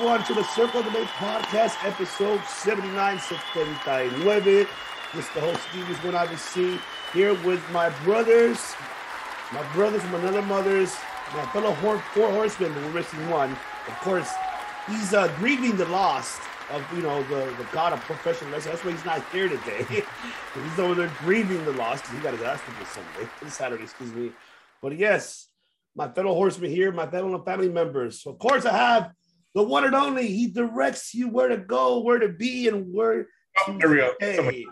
Everyone to the Circle of Debate podcast, episode 79, 79. Mr. host Steve is going out to see here with my brothers, my brothers from another mother's, my fellow four horsemen, but we're missing one. Of course, he's uh, grieving the loss of you know the, the god of professional wrestling. That's why he's not here today. he's over there grieving the loss because he got his ass for Sunday, Saturday, excuse me. But yes, my fellow horsemen here, my fellow family members. Of course, I have the one and only. He directs you where to go, where to be, and where. Oh, there we go. Hey,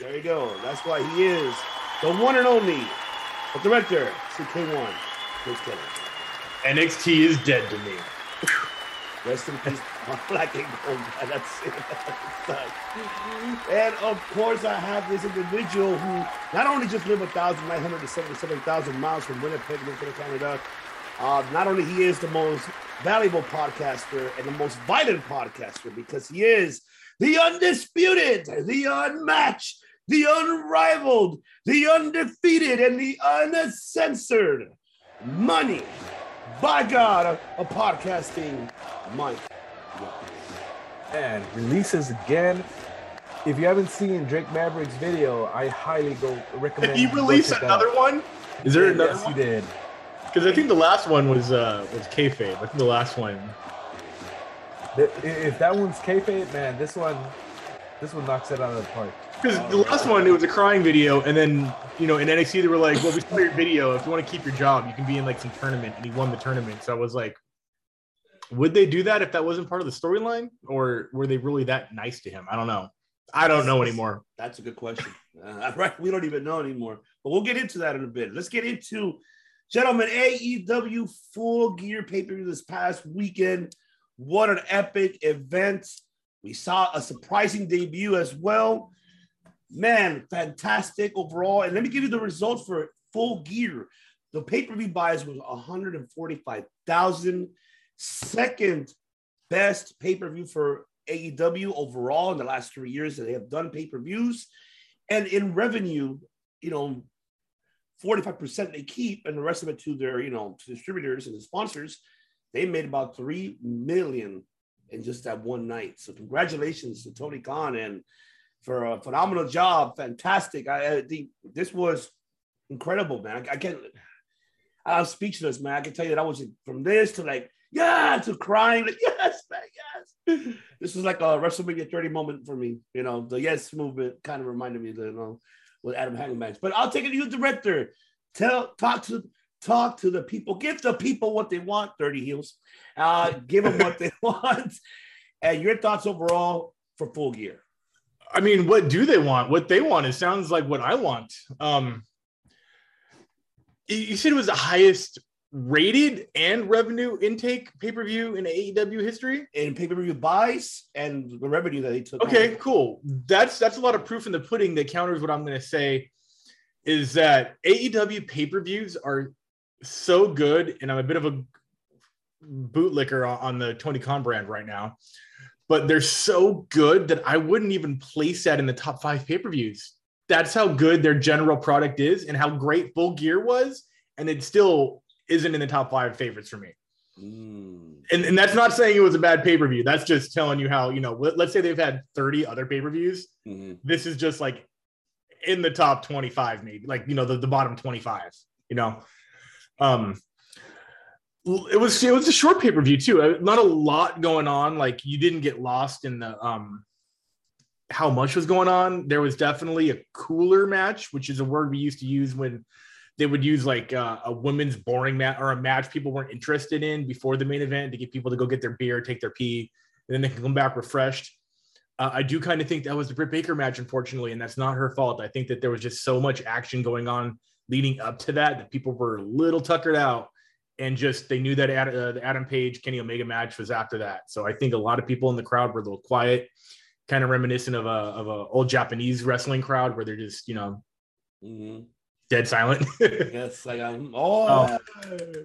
there you go. That's why he is the one and only the director, CK1. Chris Kelly. NXT is dead to me. Rest in peace, black and gold. That's it. and of course, I have this individual who not only just lived 1,977,000 miles from Winnipeg, Minnesota, Canada, uh, not only he is the most valuable podcaster and the most violent podcaster because he is the undisputed, the unmatched, the unrivaled, the undefeated, and the uncensored money. By God, a, a podcasting Mike. And releases again. If you haven't seen Drake Maverick's video, I highly go recommend. Did he release another one? Is there yeah, another yes, one? he did. Because I think the last one was uh was kayfabe. I think the last one. If that one's kayfabe, man, this one, this one knocks it out of the park. Because the last one it was a crying video, and then you know in NXT they were like, "Well, we saw your video. If you want to keep your job, you can be in like some tournament." And he won the tournament. So I was like, would they do that if that wasn't part of the storyline, or were they really that nice to him? I don't know. I don't know anymore. That's a good question. Uh, right, we don't even know anymore, but we'll get into that in a bit. Let's get into, gentlemen, AEW Full Gear pay per view this past weekend. What an epic event! We saw a surprising debut as well. Man, fantastic overall. And let me give you the results for Full Gear. The pay per view buys was 145,000. Second best pay per view for AEW overall in the last three years that they have done pay per views. And in revenue, you know, 45% they keep and the rest of it to their, you know, to distributors and the sponsors. They made about 3 million in just that one night. So congratulations to Tony Khan and for a phenomenal job. Fantastic. I, I think this was incredible, man. I, I can't, I'm speechless, man. I can tell you that I was from this to like, yeah, to crying, like, yes, man, yes. This was like a WrestleMania 30 moment for me. You know, the yes movement kind of reminded me, that, you know, with Adam Hangman. But I'll take it to you, director. Tell, talk to, talk to the people. Give the people what they want. Dirty heels. Uh, give them what they want. And your thoughts overall for Full Gear. I mean, what do they want? What they want? It sounds like what I want. Um, you said it was the highest rated and revenue intake pay per view in AEW history. in pay-per-view buys and the revenue that they took. Okay, home. cool. That's that's a lot of proof in the pudding that counters what I'm going to say is that AEW pay per views are so good, and I'm a bit of a bootlicker on, on the Tony Khan brand right now, but they're so good that I wouldn't even place that in the top five pay per views. That's how good their general product is, and how great Full Gear was, and it still isn't in the top five favorites for me Mm. and, and that's not saying it was a bad pay per view. That's just telling you how, you know, let, us say they've had 30 other pay per views. Mhm. This is just like in the top 25, maybe like, you know, the, the bottom 25, you know. Um, it was it was a short pay per view too. Uh, Not a lot going on. Like you didn't get lost in the um how much was going on. There was definitely a cooler match, which is a word we used to use when they would use like uh, a women's boring match or a match people weren't interested in before the main event to get people to go get their beer, take their pee, and then they can come back refreshed. Uh, I do kind of think that was the Britt Baker match, unfortunately, and that's not her fault. I think that there was just so much action going on leading up to that that people were a little tuckered out and just they knew that Ad, uh, the Adam Page Kenny Omega match was after that. So I think a lot of people in the crowd were a little quiet, kind of reminiscent of a of a old Japanese wrestling crowd where they're just you know Mhm. Dead silent. Yes, like I'm. Oh,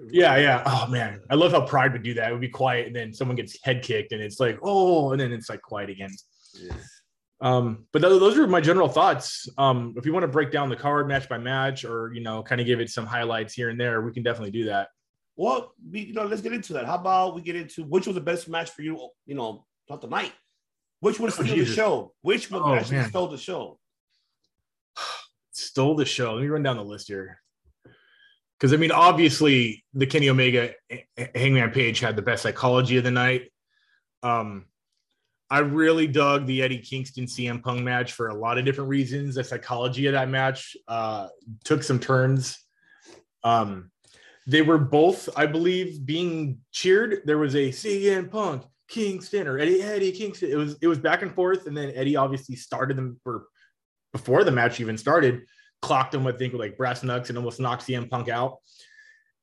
Yeah, yeah. Oh man, I love how Pride would do that. It would be quiet, and then someone gets head kicked, and it's like, oh, and then it's like quiet again. Yes. Um, but th- those are my general thoughts. Um, if you want to break down the card match by match, or you know, kind of give it some highlights here and there, we can definitely do that. Well, we, you know, let's get into that. How about we get into which was the best match for you? You know, not the night. Which one Oh, stole the show? Which one Oh, actually man. stole the show? Stole the show. Let me run down the list here. Because I mean, obviously, the Kenny Omega Hangman Page had the best psychology of the night. Um, I really dug the Eddie Kingston CM Punk match for a lot of different reasons. The psychology of that match uh, took some turns. Um, they were both, I believe, being cheered. There was a CM Punk Kingston or Eddie Eddie Kingston. It was it was back and forth, and then Eddie obviously started them for before the match even started. Clocked him, I think, with like brass knucks and almost knocked CM Punk out.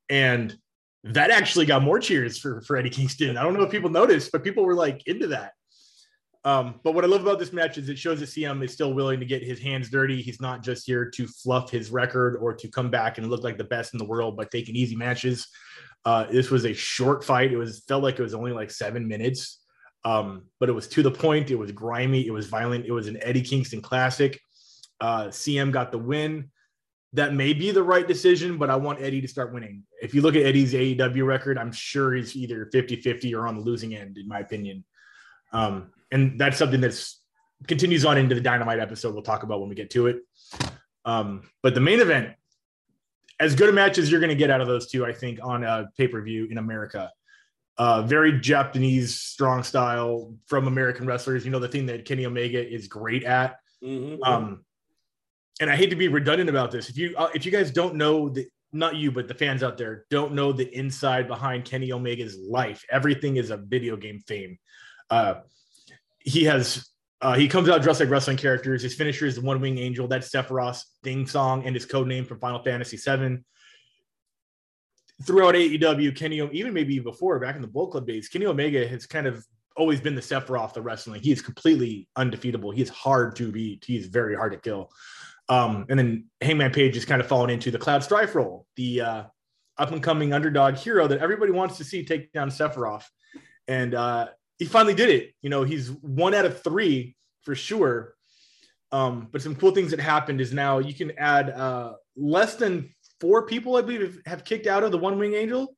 And that actually got more cheers for, for Eddie Kingston. I don't know if people noticed, but people were like into that. Um, but what I love about this match is it shows that CM is still willing to get his hands dirty. He's not just here to fluff his record or to come back and look like the best in the world by taking easy matches. Uh, this was a short fight. It was felt like it was only like seven minutes, um, but it was to the point. It was grimy. It was violent. It was an Eddie Kingston classic. Uh, CM got the win. That may be the right decision, but I want Eddie to start winning. If you look at Eddie's AEW record, I'm sure he's either 50 50 or on the losing end, in my opinion. Um, and that's something that's continues on into the Dynamite episode we'll talk about when we get to it. Um, but the main event, as good a match as you're going to get out of those two, I think, on a pay per view in America. Uh, very Japanese, strong style from American wrestlers. You know, the thing that Kenny Omega is great at. Mhm. Um, and I hate to be redundant about this. If you uh, if you guys don't know the not you but the fans out there don't know the inside behind Kenny Omega's life, everything is a video game theme. Uh, he has uh, he comes out dressed like wrestling characters. His finisher is the One Wing Angel. That's Sephiroth's thing song and his code name from Final Fantasy VII. Throughout AEW, Kenny, even maybe before back in the Bullet Club days, Kenny Omega has kind of always been the Sephiroth of wrestling. He is completely undefeatable. He is hard to beat. He's very hard to kill. Um, and then Hangman Page is kind of fallen into the Cloud Strife role, the uh, up and coming underdog hero that everybody wants to see take down Sephiroth. And uh, he finally did it. You know, he's one out of three for sure. Um, but some cool things that happened is now you can add uh, less than four people, I believe, have kicked out of the One Wing Angel.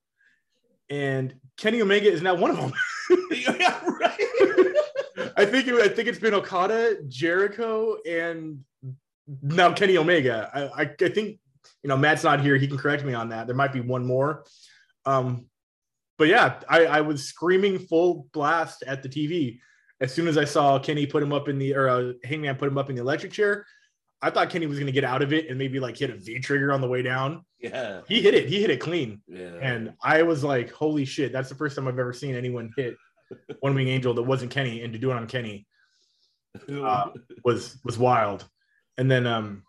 And Kenny Omega is now one of them. yeah, right. I think it, I think it's been Okada, Jericho, and now Kenny Omega. I, I, I think you know Matt's not here. He can correct me on that. There might be one more. Um, but yeah, I, I was screaming full blast at the TV as soon as I saw Kenny put him up in the or uh, Hangman put him up in the electric chair. I thought Kenny was going to get out of it and maybe like hit a V trigger on the way down. Yeah. He hit it. He hit it clean. Yeah. And I was like, holy shit, that's the first time I've ever seen anyone hit one wing angel that wasn't Kenny and to do it on Kenny uh, was was wild. And then um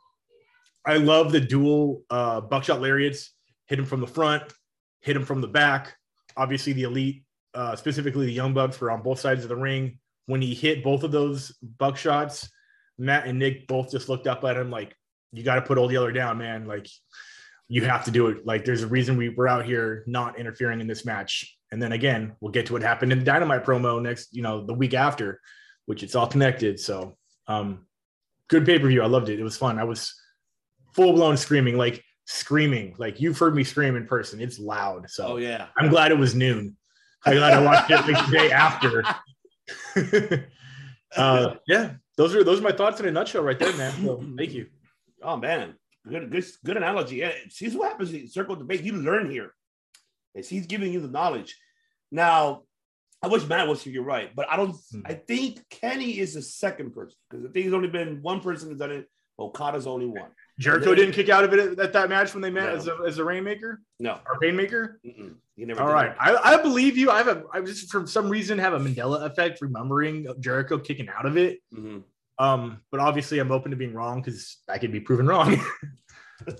I love the dual uh buckshot lariats, hit him from the front, hit him from the back. Obviously the elite, uh specifically the young bucks were on both sides of the ring. When he hit both of those buckshots, Matt and Nick both just looked up at him like, you got to put Old Yeller down, man. Like you have to do it. Like there's a reason we we're out here not interfering in this match. And then again, we'll get to what happened in the Dynamite promo next, you know, the week after, which it's all connected. So um good pay-per-view. I loved it. It was fun. I was full blown screaming, like screaming. Like you've heard me scream in person. It's loud. So oh yeah. I'm glad it was noon. I'm glad I watched it like the day after. uh, yeah, those are those are my thoughts in a nutshell, right there, man. So thank you. Oh man, good, good, good analogy. Yeah, see what happens. in Circle debate. You learn here. As he's giving you the knowledge. Now, I wish Matt was here. You're right, but I don't. Hmm. I think Kenny is the second person because I think there's only been one person who's done it. Okada's only one. Jericho didn't kick out of it at, at that match when they met No. as a as a rainmaker No, or painmaker. Mm-mm. he never. All right. I, I believe you. I have a I just for some reason have a Mandela effect remembering Jericho kicking out of it. Mhm. Um, but obviously I'm open to being wrong because I could be proven wrong.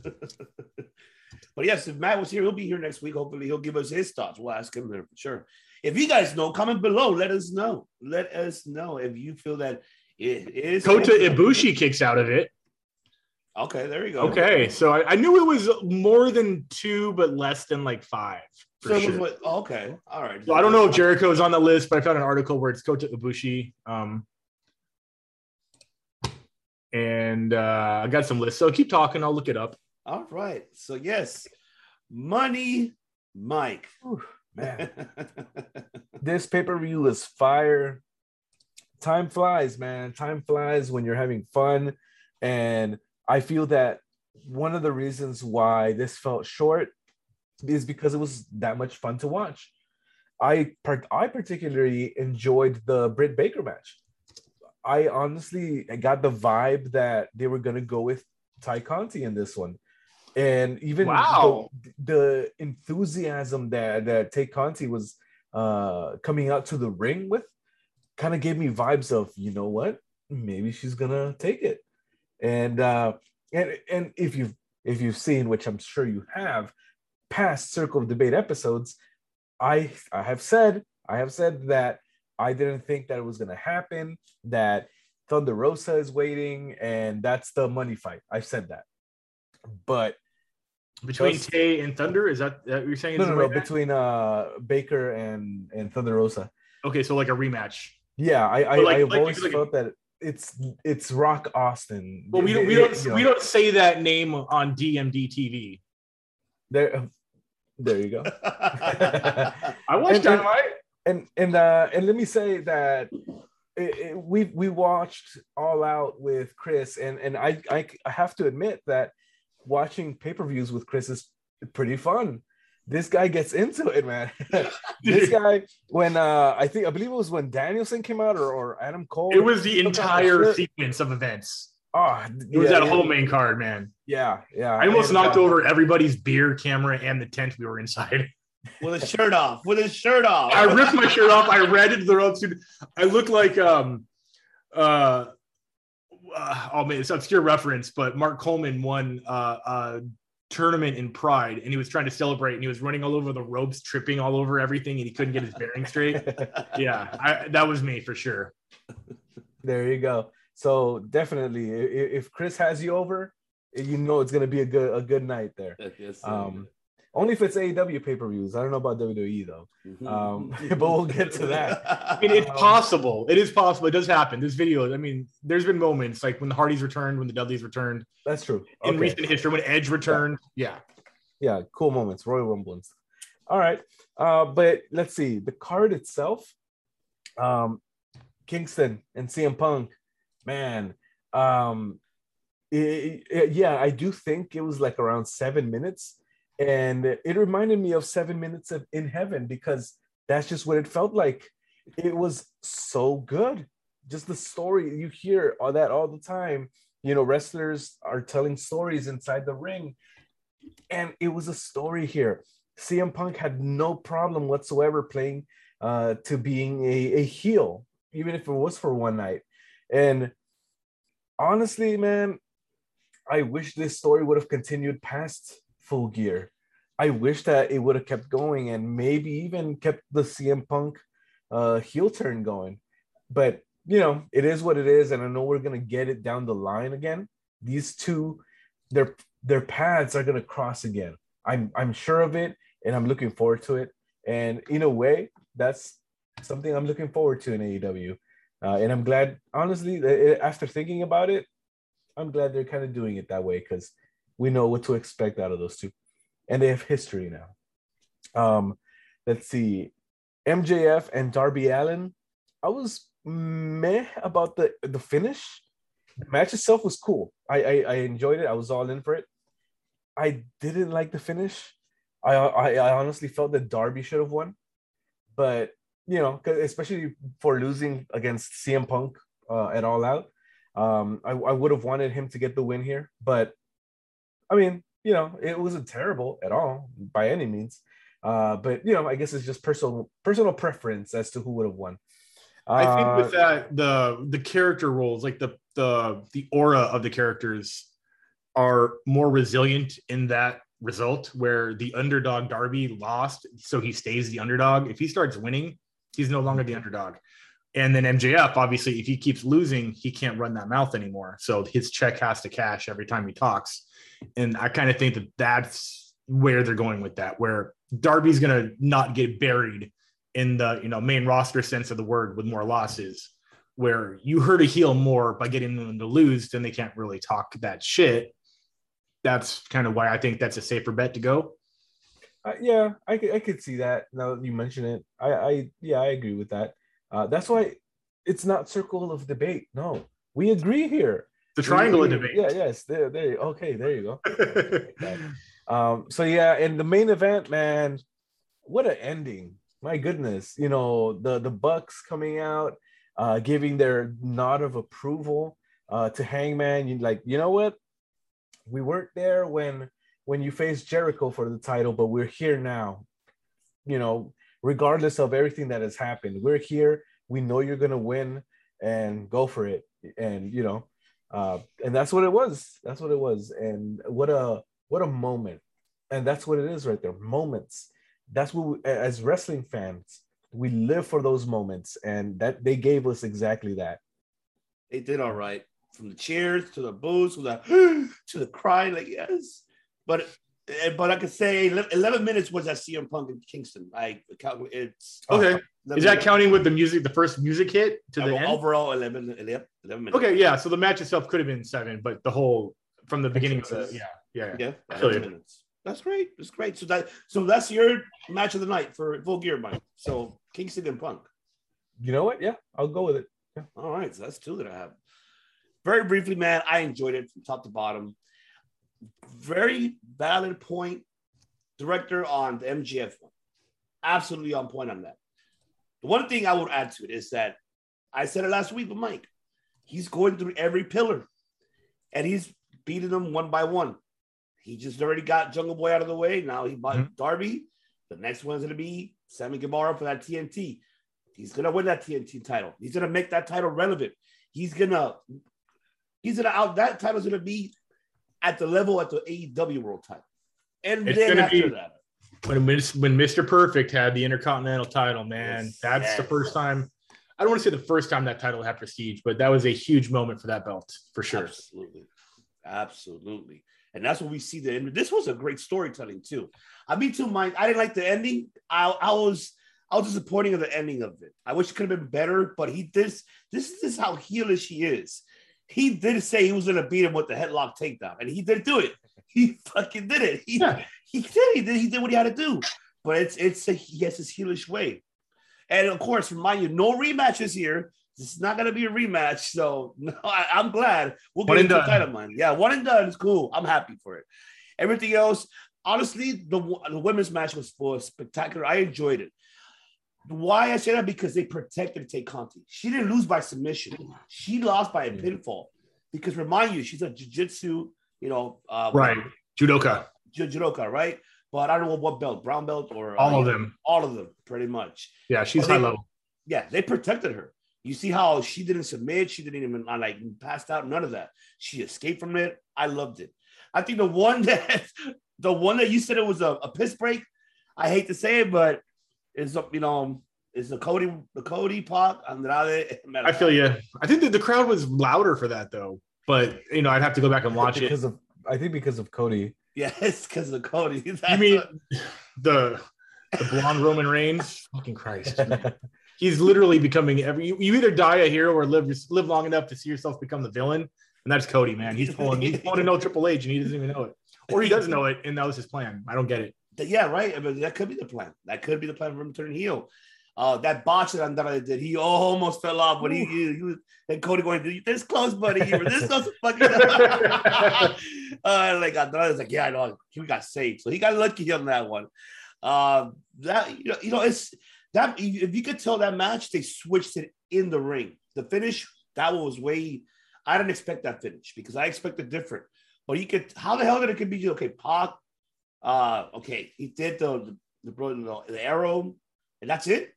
But yes, if Matt was here, he'll be here next week. Hopefully, he'll give us his thoughts. We'll ask him there for sure. If you guys know, comment below. Let us know. Let us know if you feel that it is. Kota Ibushi kicks out of it. Okay, there you go. Okay, so I, I knew it was more than two, but less than like five. So sure. what? Okay, all right. So I don't know if Jericho is on the list, but I found an article where it's Kota Ibushi. Um, and uh, I got some lists. So keep talking. I'll look it up. All right. So yes, money Mike. Whew, man, this pay per view was fire. Time flies, man. Time flies when you're having fun. And I feel that one of the reasons why this felt short is because it was that much fun to watch. I I particularly enjoyed the Britt Baker match. I honestly got the vibe that they were gonna go with Tay Conti in this one, and even Wow. the, the enthusiasm that that Tay Conti was uh, coming out to the ring with, kind of gave me vibes of you know what maybe she's gonna take it, and uh, and and if you've if you've seen which I'm sure you have past Circle of Debate episodes, I I have said I have said that I didn't think that it was gonna happen. That Thunder Rosa is waiting, and that's the money fight. I've said that, but Between Just- Tay and Thunder, is that, that what you're saying? no, no, no, right between uh Baker and and Thunder Rosa. Okay, so like a rematch. Yeah, I I like- I've like- always like- felt that it's it's Rock Austin. Well, we don't we It- it- don't you we don't say that name on DMD TV. there. There you go. I watched And- and- Dynamite. and and uh and let me say that it, it, we we watched all out with chris and and I, I i have to admit that watching pay-per-views with chris is pretty fun this guy gets into it man this guy when uh i think i believe it was when danielson came out or, or adam cole It was the took off the entire shirt. sequence of events. oh It was yeah, that yeah, whole main card, man. yeah yeah I almost And, knocked uh, over everybody's beer camera and the tent we were inside. with his shirt off. With his shirt off. I ripped my shirt off. I ran into the road suit. I looked like um uh, uh oh man, it's obscure reference, but Mark Coleman won uh a tournament in Pride and he was trying to celebrate and he was running all over the ropes, tripping all over everything, and he couldn't get his bearing straight. Yeah, I, that was me for sure. there you go so definitely i- i- if chris has you over you know it's going to be a good a good night there Yes, sir. Um, only if it's AEW pay per views. I don't know about WWE though. um, but we'll get to that. I mean, it's Um, possible. It is possible. It does happen. There's videos. I mean, there's been moments like when the Hardys returned, when the Dudleys returned, That's true. in Okay. recent history, when Edge returned. Yeah. Yeah, cool moments, Royal stuff. All right. Uh, but let's see the card itself. Um, Kingston and CM Punk, man. Um, it- it- yeah, I do think it was like around seven minutes, and it reminded me of seven minutes of in heaven because that's just what it felt like. It was so good. Just the story you hear all that all the time. You know, wrestlers are telling stories inside the ring, and it was a story here. CM Punk had no problem whatsoever playing uh, to being a, a heel, even if it was for one night. And honestly, man, I wish this story would have continued past full gear. I wish that it would have kept going and maybe even kept the CM Punk uh, heel turn going. But you know, it is what it is, and I know we're gonna get it down the line again. These two, their their paths are gonna cross again. I'm I'm sure of it, and I'm looking forward to it. And in a way, that's something I'm looking forward to in AEW. Uh, and I'm glad, honestly, after thinking about it, I'm glad they're kind of doing it that way because we know what to expect out of those two, and they have history now. Um, let's see, MJF and Darby Allin. I was meh about the the finish. The match itself was cool. I, I I enjoyed it. I was all in for it. I didn't like the finish. I I, I honestly felt that Darby should have won, but you know, especially for losing against CM Punk uh, at All Out. Um, I, I would have wanted him to get the win here, but I mean, you know, it wasn't terrible at all by any means. Uh, but you know, I guess it's just personal personal preference as to who would have won. I think Uh, with that, the the character roles, like the the the aura of the characters, are more resilient in that result. Where the underdog Darby lost, so he stays the underdog. If he starts winning, he's no longer the underdog. And then MJF, obviously, if he keeps losing, he can't run that mouth anymore. So his check has to cash every time he talks. And I kind of think that that's where they're going with that, where Darby's gonna not get buried in the you know main roster sense of the word with more losses where you hurt a heel more by getting them to lose then they can't really talk that shit that's kind of why i think that's a safer bet to go Uh, yeah, I could I could see that now that you mention it. I I yeah I agree with that. Uh, that's why it's not circle of debate. No, we agree here. The triangle of debate. Yeah, yes. There, there. Okay, there you go. Um, so yeah, and the main event, man, what an ending! My goodness, you know the the Bucks coming out, uh, giving their nod of approval uh, to Hangman. You like, you know what? We weren't there when when you faced Jericho for the title, but we're here now. You know, regardless of everything that has happened, we're here. We know you're gonna win, and go for it. And you know, uh, and that's what it was. That's what it was. And what a what a moment and that's what it is right there moments that's what we, as wrestling fans we live for those moments and that they gave us exactly that They did all right. From the cheers to the boos to the to the cry, like yes. But but I could say 11 minutes was at CM Punk in Kingston. I it's okay. 11 Is that minutes. counting with the music, the first music hit to the Uh, end? overall 11, 11, 11 minutes. Okay, yeah. So the match itself could have been seven, but the whole from the beginning of the yeah, yeah, yeah. Yeah, I 11 minutes. That's great. That's great. So that so that's your match of the night for full gear, Mike. So Kingston and Punk. you know what yeah i'll go with it All right, so that's two that I have. Very briefly, man, I enjoyed it from top to bottom. Very valid point, director on the MJF one. Absolutely on point on that. The one thing I would add to it is that I said it last week with Mike. He's going through every pillar and he's beating them one by one. He just already got Jungle Boy out of the way. Now he bought Mhm. Darby. The next one's going to be Sammy Guevara for that TNT. He's gonna win that TNT title. He's gonna make that title relevant. He's gonna he's gonna out that title's gonna be at the level at the AEW World title. And It's then after be- that, When when Mr. Perfect had the Intercontinental title, man, Yes, that's the first time. I don't want to say the first time that title had prestige, but that was a huge moment for that belt for sure. absolutely, absolutely. And that's what we see. The end. This was a great storytelling too. I mean, too, Mike. I didn't like the ending. I, I was I was disappointing of the ending of it. I wish it could have been better, but he this this is how heelish he is. He did say he was gonna beat him with the headlock takedown, and he did do it. He fucking did it. He, Yeah. he did. He did. He did what he had to do. But it's it's a, he has his heelish way. And of course, remind you, no rematches here. This is not gonna be a rematch. So no, I, I'm glad we'll get into man. Yeah, one and done is cool. I'm happy for it. Everything else, honestly, the, the women's match was, was spectacular. I enjoyed it. Why I say that because they protected Tay Conti. She didn't lose by submission. She lost by a pinfall. Because remind you, she's a jiu-jitsu, you know, uh, Right. Judoka, judoka, right? But I don't know what belt, brown belt or all uh, of them. all of them, pretty much. Yeah, she's they- high level. Yeah, they protected her. You see how she didn't submit, she didn't even uh, like passed out, none of that. She escaped from it. I loved it. I think the one that the one that you said it was a, a piss break. I hate to say it, but it's you know is the Cody the Cody Pac Andrade. I feel you. I think that the crowd was louder for that though, but you know, I'd have to go back and watch it. because of i think because of cody Yes, because of Cody. You mean what- the the blonde Roman Reigns? Fucking Christ. He's literally becoming every you, you either die a hero or live live long enough to see yourself become the villain. And that's Cody, man. He's pulling he's pulling a no Triple H and he doesn't even know it. Or he does know it and that was his plan. I don't get it. Yeah, right. I mean, that could be the plan. That could be the plan for him to turn heel. Uh, that botch that Andrade did, he almost fell off when he, he, he was, and Cody going, "You this close, buddy. You were this close fucking." uh, like Andrade's like, "Yeah, I know. He got saved, so he got lucky on that one." Uh, that you know, you know, it's that if you could tell that match, they switched it in the ring. The finish that one was way. I didn't expect that finish because I expected different. But you could, how the hell did it could be okay? Pac, uh, okay, he did the the, the, the arrow, and that's it.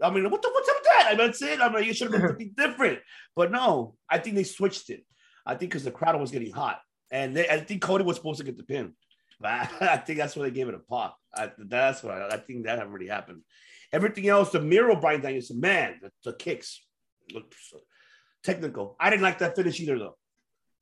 I mean, what the what's up with that? I mean, that's it. I mean, you should have been something different. But no, I think they switched it. I think because the crowd was getting hot, and they, I think Cody was supposed to get the pin. But I, I think that's why they gave it a pop. I, that's what I, I think that already happened. Everything else, the Miro Brian Danielson, man, the, the kicks looked so technical. I didn't like that finish either, though.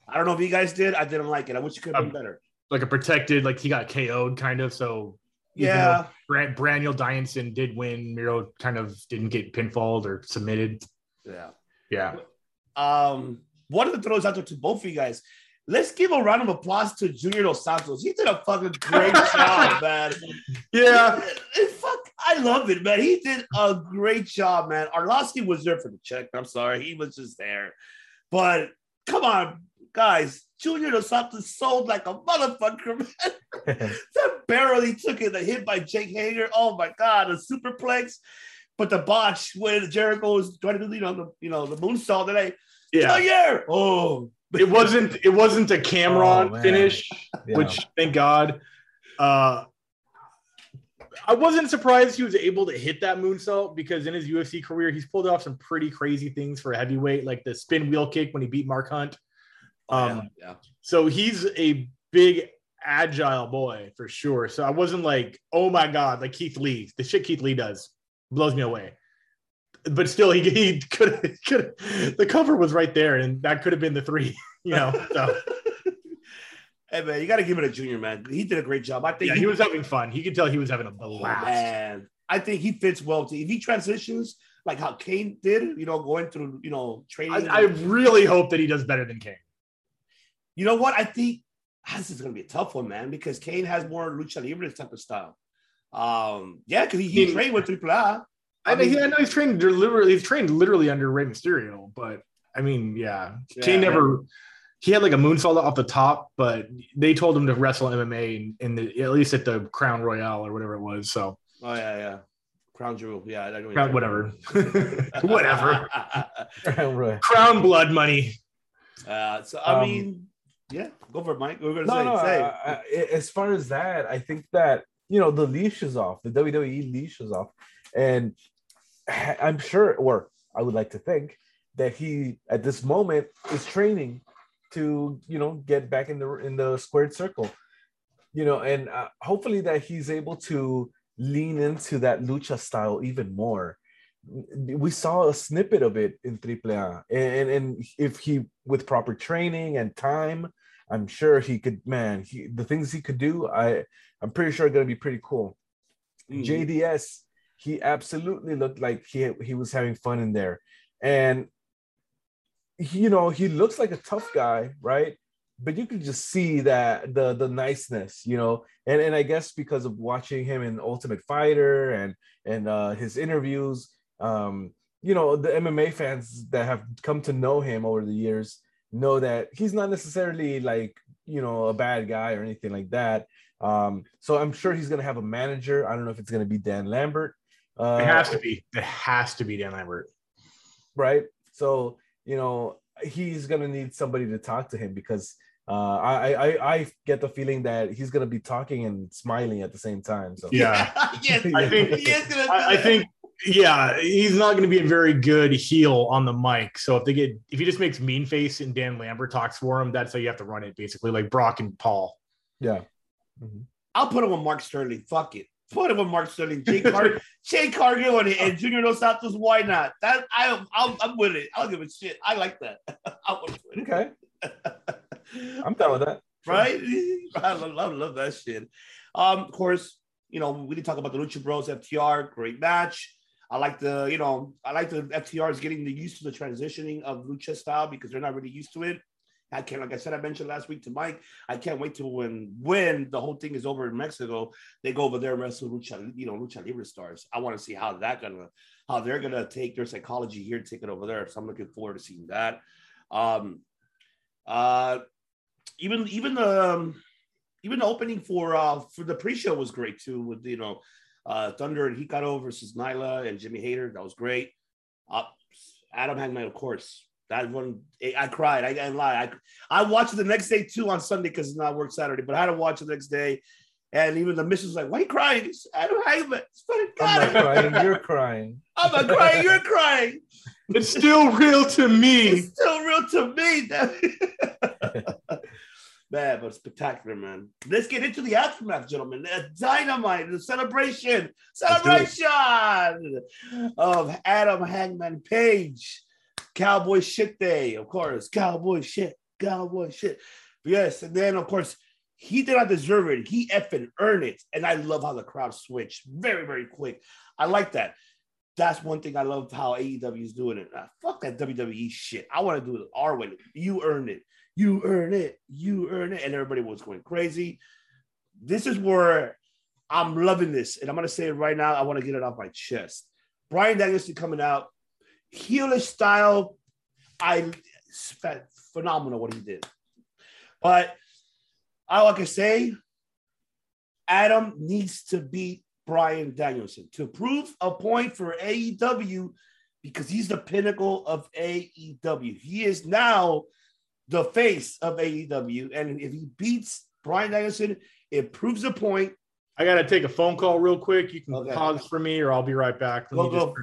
I don't know if you guys did. I didn't like it. I wish it could have been Um, better. Like a protected, like he got KO'd kind of. So Yeah. Brand Braniel Danielson did win. Miro kind of didn't get pinfalled or submitted. Yeah. Yeah. Um, one of the throws out there to both of you guys. let's give a round of applause to Junior Dos Santos. He did a fucking great job, man. Yeah. It- fuck, I love it, man. He did a great job, man. Arlovsky was there for the check. I'm sorry, he was just there. But come on, guys. Junior Dos Santos sold like a motherfucker, man. that barely took it. The hit by Jake Hager. Oh my god, a superplex. But the botch when Jericho was trying to do, you know, the you know the moonsault that I Yeah. yeah. Oh, It wasn't it wasn't a Cameron Oh, finish, Yeah. which thank God. Uh I wasn't surprised he was able to hit that moonsault because in his UFC career, he's pulled off some pretty crazy things for a heavyweight, like the spin wheel kick when he beat Mark Hunt. Um, yeah, yeah. So he's a big, agile boy for sure. So I wasn't like, oh my God, like Keith Lee. The shit Keith Lee does blows me away. But still, he, he could could the cover was right there, and that could have been the three, you know. So Hey man, you got to give it a junior man. He did a great job. I think yeah, he was having fun. He could tell he was having a Oh, blast. man. I think he fits well to if he transitions like how Kane did, you know, going through, you know, training. I, I really hope that he does better than Kane. You know what? I think ah, this is gonna be a tough one, man, because Kane has more lucha libre type of style. Um, yeah, because he, he He- trained with Triple A. I, mean, I know he's trained literally. He's trained literally under Rey Mysterio, but I mean, yeah, Kane Yeah. never. He had like a moonsault off the top, but they told him to wrestle MMA in, in the at least at the Crown Royale or whatever it was. So Oh yeah, yeah. Crown Jewel. Yeah, I know. Crown, whatever, whatever. Crown blood money. uh, so I Um, mean, yeah, go for it, Mike. We're gonna No, say, no. say. I- I- as far as that, I think that you know the leash is off. The WWE leash is off, and I'm sure, or I would like to think that he at this moment is training to you know get back in the in the squared circle, you know, and uh, hopefully that he's able to lean into that lucha style even more. We saw a snippet of it in AAA, and and if he with proper training and time, I'm sure he could. Man, he, the things he could do, I I'm pretty sure are gonna be pretty cool. Mhm. JDS, he absolutely looked like he he was having fun in there, and he, you know he looks like a tough guy, right? But you can just see that the the niceness, you know, and and I guess because of watching him in Ultimate Fighter and and uh, his interviews, um, you know, the MMA fans that have come to know him over the years know that he's not necessarily like you know a bad guy or anything like that. Um, so I'm sure he's gonna have a manager. I don't know if it's gonna be Dan Lambert. Uh, It has to be. It has to be Dan Lambert. right? So you know he's gonna need somebody to talk to him because uh, I, I I get the feeling that he's gonna be talking and smiling at the same time. So Yeah. yes, I think- he is gonna I, I think, yeah, he's not going to be a very good heel on the mic. So if they get, if he just makes mean face and Dan Lambert talks for him, that's how you have to run it, basically, like Brock and Paul. yeah, I'll put him with Mark Sterling. Fuck it. Put him with Mark Sterling. Jake Car- Jade Cargill and, and Junior Dos Santos. Why not? That I, I'm, I'm with it. I don't give a shit. I like that. I want to it. okay, I'm down with that. right? I love, love, love that shit. Um, of course, you know, we did talk about the Lucha Bros FTR, great match. I like the, you know, I like the FTRs getting the used to the transitioning of Lucha style because they're not really used to it. I can't, like I said, I mentioned last week to Mike, I can't wait to when when the whole thing is over in Mexico, they go over there and wrestle Lucha, you know, Lucha Libre stars. I want to see how that gonna, how they're gonna take their psychology here, take it over there. So I'm looking forward to seeing that. Um, uh, even even the um, even the opening for uh for the pre-show was great too with you know uh Thunder and Hikaru versus Nyla and Jamie Hayter. That was great. Uh Adam Hangman of course. That one I I cried. I can't lie I I watched it the next day too on Sunday because it's not work Saturday but I had to watch it the next day. And even the missus was like why are you crying? It's Adam Hangman it's fucking I'm not crying. You're crying. I'm not crying. You're crying. It's still real to me. it's still real to me. man, but spectacular, man. Let's get into the aftermath, gentlemen. The dynamite, the celebration, celebration of Adam Hangman Page. Cowboy shit day, of course. Cowboy shit, cowboy shit. Yes, and then of course he did not deserve it. He effing earned it, and I love how the crowd switched very, very quick. I like that. that's one thing I love how AEW is doing it. Uh, fuck that WWE shit. I want to do it our way. You earned it. You earn it. You earn it. And everybody was going crazy. This is where I'm loving this. And I'm going to say it right now. I want to get it off my chest. Brian Danielson coming out, heelish style. I phenomenal what he did. But all I like I say, Adam needs to beat Brian Danielson to prove a point for AEW because he's the pinnacle of AEW. He is now the face of AEW. And if he beats Brian Danielson, it proves a point. I got to take a phone call real quick. You can okay. pause for me or I'll be right back. Let go, go. Just...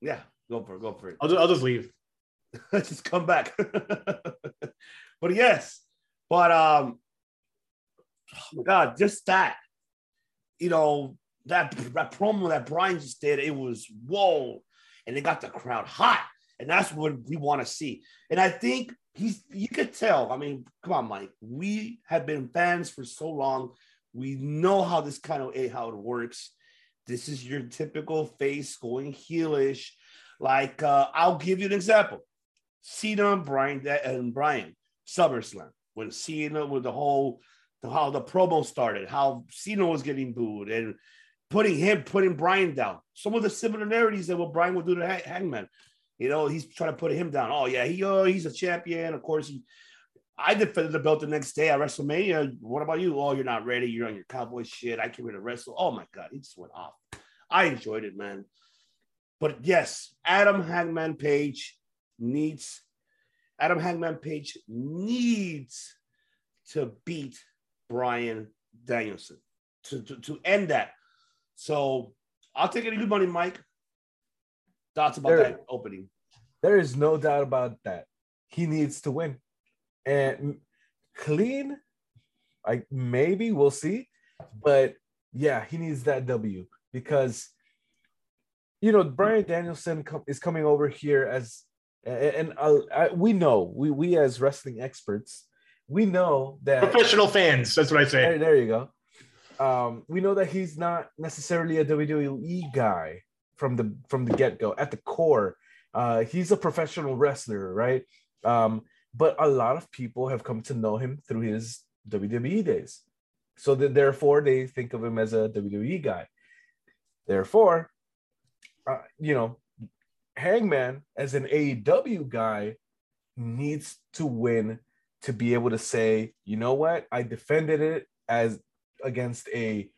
Yeah, go for it. Go for it. I'll just, I'll just leave. just come back. but yes, but um, oh my God, just that, you know, that that promo that Brian just did, it was whoa, and it got the crowd hot, and that's what we want to see. And I think he's, you could tell. I mean, come on, Mike, we have been fans for so long. We know how this kind of a how it works. This is your typical face going heelish. Like uh, I'll give you an example. Cena and Brian and Brian SummerSlam when Cena with the whole the, how the promo started, how Cena was getting booed and putting him putting Brian down. Some of the similarities that what Brian would do to Hangman. You know, he's trying to put him down. Oh yeah, he oh he's a champion. Of course, he. I defended the belt the next day at WrestleMania. What about you? Oh, you're not ready. You're on your cowboy shit. I came here to wrestle. Oh my god, he just went off. I enjoyed it, man. But yes, Adam Hangman Page needs Adam Hangman Page needs to beat Brian Danielson to, to, to end that. So I'll take any good money, Mike. Thoughts about there, that opening? There is no doubt about that. He needs to win. And clean, like maybe we'll see. But yeah, he needs that W because you know Brian Danielson is coming over here as and I, we know we we as wrestling experts we know that professional fans that's what i say there, there you go um, we know that he's not necessarily a wwe guy from the from the get-go at the core uh, he's a professional wrestler right? Um, but a lot of people have come to know him through his wwe days. So that therefore they think of him as a wwe guy. Therefore uh, you know Hangman, as an AEW guy, needs to win to be able to say, you know what, I defended it as against a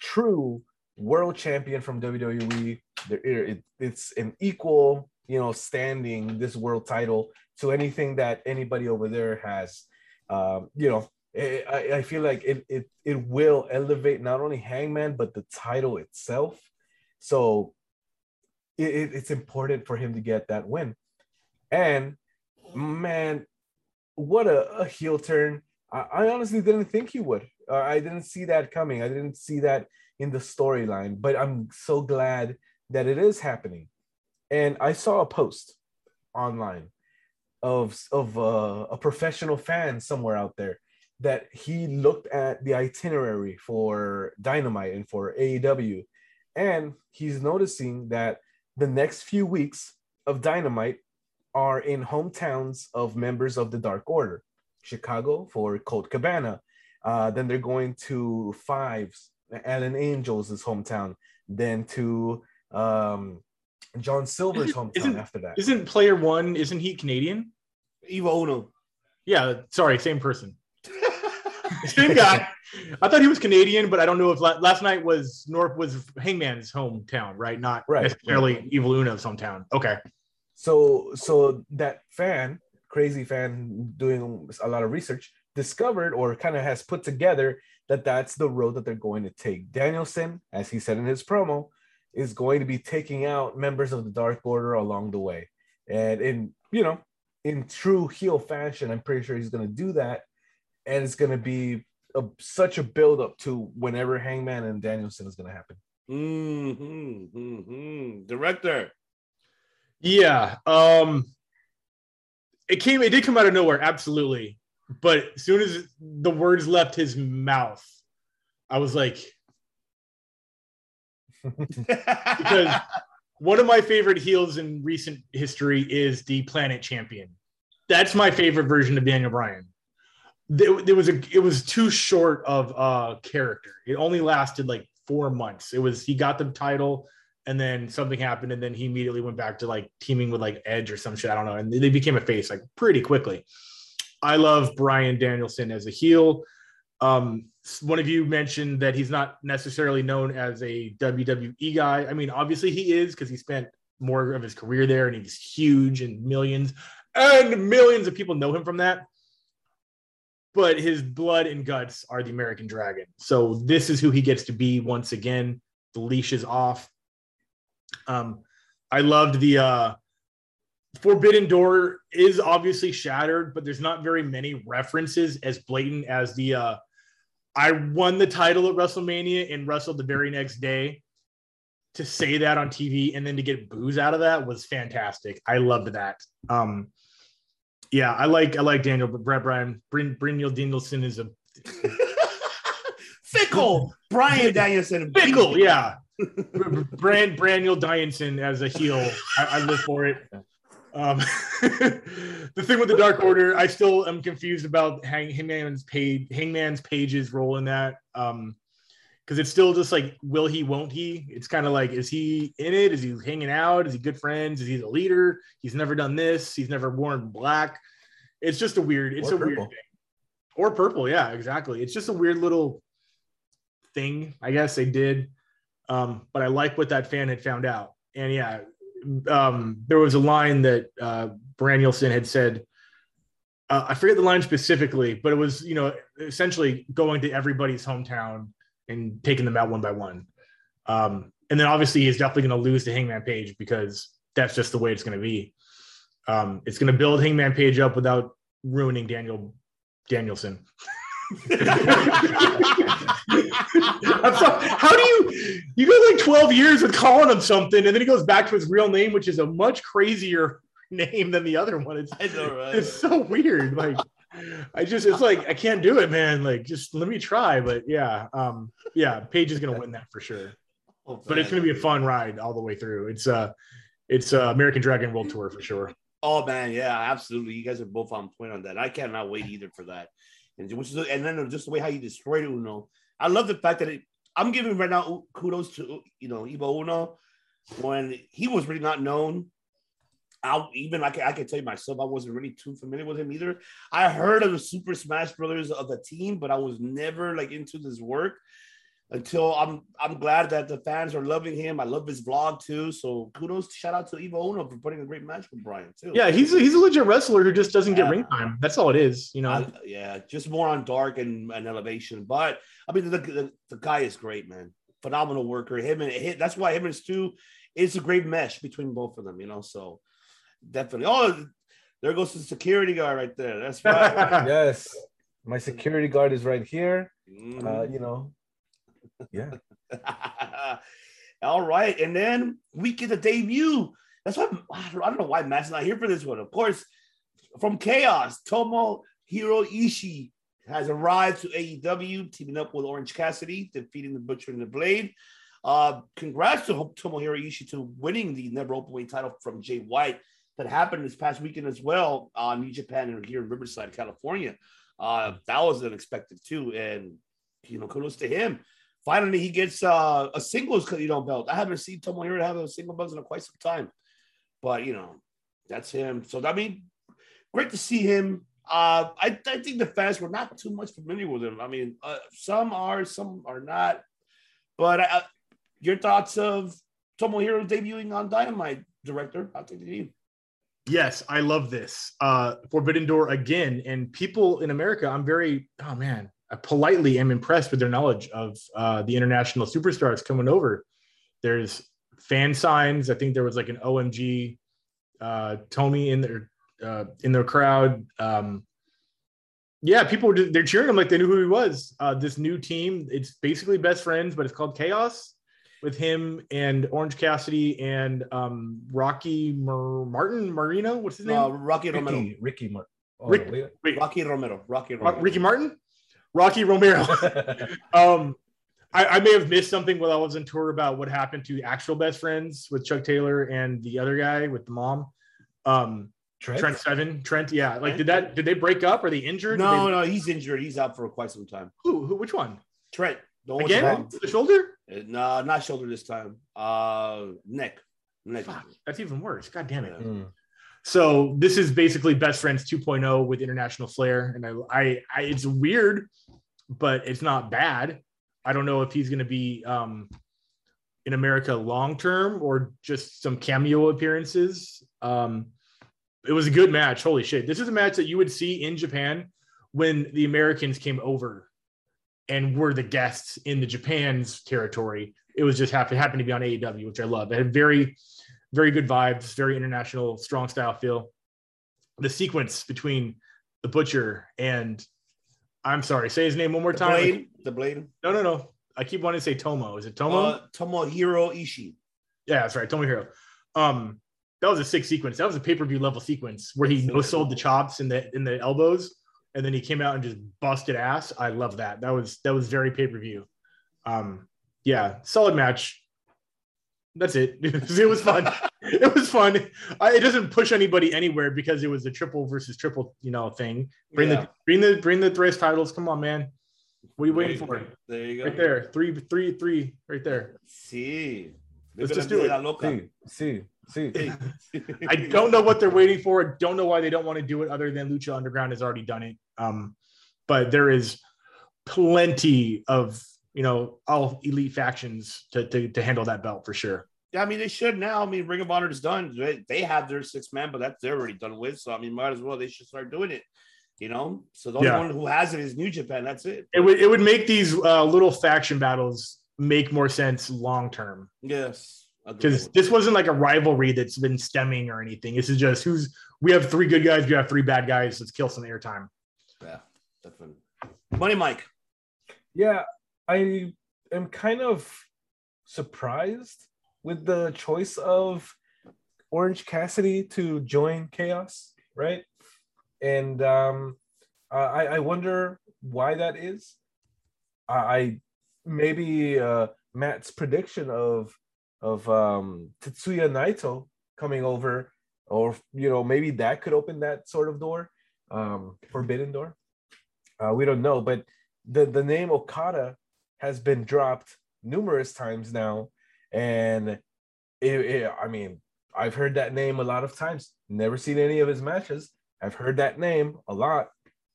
true world champion from WWE. it's an equal, you know, standing this world title to anything that anybody over there has. Um, you know, I, I feel like it, it it will elevate not only Hangman but the title itself. So it, it's important for him to get that win. And man, what a, a heel turn. I, I, honestly didn't think he would. Uh, I didn't see that coming. I didn't see that in the storyline, but I'm so glad that it is happening. And I saw a post online of, of uh, a professional fan somewhere out there that he looked at the itinerary for Dynamite and for AEW, and he's noticing that the next few weeks of Dynamite are in hometowns of members of the Dark Order. Chicago for Colt Cabana. Uh, then they're going to Fives, Alan Angel's hometown. Then to um, John Silver's isn't, hometown isn't, after that. Isn't player one, isn't he Canadian? Evil Uno. Yeah, sorry, same person. same guy. I thought he was Canadian, but I don't know if la- last night was North was Hangman's hometown, right? Not right, necessarily right. Evil Uno's hometown. Okay. So so that fan, crazy fan doing a lot of research, discovered or kind of has put together that that's the road that they're going to take. Danielson, as he said in his promo, is going to be taking out members of the Dark Order along the way. And in, you know, in true heel fashion, I'm pretty sure he's going to do that. And it's going to be a, such a build up to whenever Hangman and Danielson is going to happen. Mm-hmm, mm-hmm. Director. Yeah. Um, it came, it did come out of nowhere, absolutely. But as soon as the words left his mouth, I was like, because one of my favorite heels in recent history is the Planet Champion. That's my favorite version of Daniel Bryan. There, there was a it was too short of a character. It only lasted like four months. It was he got the title and then something happened and then he immediately went back to like teaming with like Edge or some shit. I don't know. And they became a face like pretty quickly. I love Bryan Danielson as a heel. Um, one of you mentioned that he's not necessarily known as a WWE guy. I mean, obviously he is because he spent more of his career there and he's huge and millions and millions of people know him from that. But his blood and guts are the American Dragon. So this is who he gets to be once again. The leash is off. Um, I loved the uh, Forbidden Door is obviously shattered, but there's not very many references as blatant as the uh, I won the title at WrestleMania and wrestled the very next day. To say that on TV and then to get boos out of that was fantastic. I loved that. Um, yeah, I like I like Daniel, but Brett Bryan, Bryn, Danielson is a fickle Bryan Danielson. fickle, yeah. Brand Braniel Danielson as a heel. I, I live for it. Um, the thing with the Dark Order, I still am confused about Hang, Hangman's Page, Hangman's Page's role in that. Um, because it's still just like, will he, won't he? It's kind of like, is he in it? Is he hanging out? Is he good friends? Is he the leader? He's never done this. He's never worn black. It's just a weird. It's or a purple. weird thing. Or purple, yeah, exactly. It's just a weird little thing. I guess they did. Um, but I like what that fan had found out. And yeah, um, there was a line that uh, Branielson had said. Uh, I forget the line specifically, but it was you know essentially going to everybody's hometown and taking them out one by one. Um, and then obviously he's definitely going to lose to Hangman Page because that's just the way it's going to be. Um, it's going to build Hangman Page up without ruining Daniel Danielson. how do you you go like 12 years with calling him something and then he goes back to his real name which is a much crazier name than the other one. It's, know, right? it's so weird. Like i just it's like i can't do it man. Like just let me try. But yeah um yeah Page is gonna win that for sure. Oh, but it's gonna be a fun ride all the way through. It's uh it's uh american dragon world tour for sure. Oh man. Yeah absolutely. You guys are both on point on that. I cannot wait either for that. And which is and then just the way how you destroyed it, Uno. I love the fact that it, I'm giving right now kudos to you know Evil Uno when he was really not known. I even I can, I can tell you myself I wasn't really too familiar with him either. I heard of the Super Smash Brothers of the team, but I was never like into this work until I'm I'm glad that the fans are loving him. I love his vlog too. So kudos, shout out to Evil Uno for putting a great match with Bryan too. Yeah, he's a, he's a legit wrestler who just doesn't yeah. get ring time. That's all it is, you know. I, yeah, just more on dark and, and elevation. But I mean, the, the, the guy is great, man. Phenomenal worker. Him and him, that's why him and Stu. It's a great mesh between both of them, you know. So definitely. Oh, there goes the security guard right there. That's right. yes, my security guard is right here. Mm. Uh, you know, yeah. All right. And then we get the debut. That's why I don't know why Matt's not here for this one. Of course, from Chaos, Tomohiro Ishii has arrived to AEW, teaming up with Orange Cassidy, defeating the Butcher and the Blade. Uh, congrats to Tomohiro Ishii to winning the never openweight title from Jay White that happened this past weekend as well on New Japan and here in Riverside, California. Uh, that was unexpected too, and you know, kudos to him finally he gets uh, a singles you know belt. I haven't seen Tomohiro have a single belt in quite some time, but you know that's him. So I mean, great to see him. Uh, I, I think the fans were not too much familiar with him. I mean, uh, some are, some are not. But uh, your thoughts of Tomohiro debuting on Dynamite, director? I'll take Yes, I love this. Uh, Forbidden Door again, and people in America. I'm very. Oh man, I politely am impressed with their knowledge of uh, the international superstars coming over. There's fan signs. I think there was like an OMG uh, Tommy in their uh, in their crowd. Um, yeah, people were just, they're cheering him like they knew who he was. Uh, this new team, it's basically best friends, but it's called Chaos with him and Orange Cassidy and um, Rocky Mar- Martin Marino. What's his name? Uh, Rocky Romero. Ricky, Ricky Mar- oh, Rick, Rocky Romero. Rocky Romero. Ricky Martin. Rocky Romero. um, I, I may have missed something while I was on tour about what happened to actual best friends with Chuck Taylor and the other guy with the mom. Um, Trent? Trent Seven, Trent, yeah. Like, did that? Did they break up? Are they injured? No, they- no, he's injured. He's out for quite some time. who, who? Which one? Trent, the one with the Again? The shoulder? Uh, No, not shoulder this time. Uh, neck, neck. Fuck, that's even worse. God damn it. Yeah. Mm. So this is basically Best Friends 2.0 with international flair, and I, I, I it's weird, but it's not bad. I don't know if he's going to be um, in America long term or just some cameo appearances. Um, it was a good match. Holy shit! This is a match that you would see in Japan when the Americans came over and were the guests in the Japan's territory. It was just happen happened to be on AEW, which I love. It had very very good vibes, very international, strong style feel. The sequence between the butcher and I'm sorry, say his name one more The time. blade, the blade. No, no, no. I keep wanting to say Tomo. Is it Tomo? Uh, Tomohiro Ishii. yeah, that's right. Tomohiro. Um, that was a sick sequence. That was a pay-per-view level sequence where he no sold the chops in the in the elbows, and then he came out and just busted ass. I love that. That was that was very pay-per-view. Um, yeah, solid match. That's it. it was fun. it was fun. I, it doesn't push anybody anywhere because it was a triple versus triple, you know, thing. Bring Yeah. the bring the bring the thrice titles. Come on, man. What are you waiting for? There you go. Right there, three, three, three, right there. See. Let's just do it. See, see, see. I don't know what they're waiting for. I don't know why they don't want to do it other than Lucha Underground has already done it. Um, but there is plenty of you know all elite factions to, to to handle that belt for sure. Yeah, I mean they should now. I mean, Ring of Honor is done. They, they have their six man, but that's they're already done with. So I mean, might as well they should start doing it. You know, so the only Yeah. one who has it is New Japan. That's it. It would it would make these uh, little faction battles make more sense long term Yes, because this wasn't like a rivalry that's been stemming or anything. This is just who's we have three good guys, we have three bad guys. Let's kill some airtime. yeah, definitely. Money Mike. Yeah, I am kind of surprised with the choice of Orange Cassidy to join Chaos, right? And um, I, I wonder why that is. I maybe uh, Matt's prediction of of um, Tetsuya Naito coming over, or you know maybe that could open that sort of door, um, forbidden door. Uh, we don't know, but the the name Okada has been dropped numerous times now, and it, it- I mean, I've heard that name a lot of times. Never seen any of his matches. I've heard that name a lot,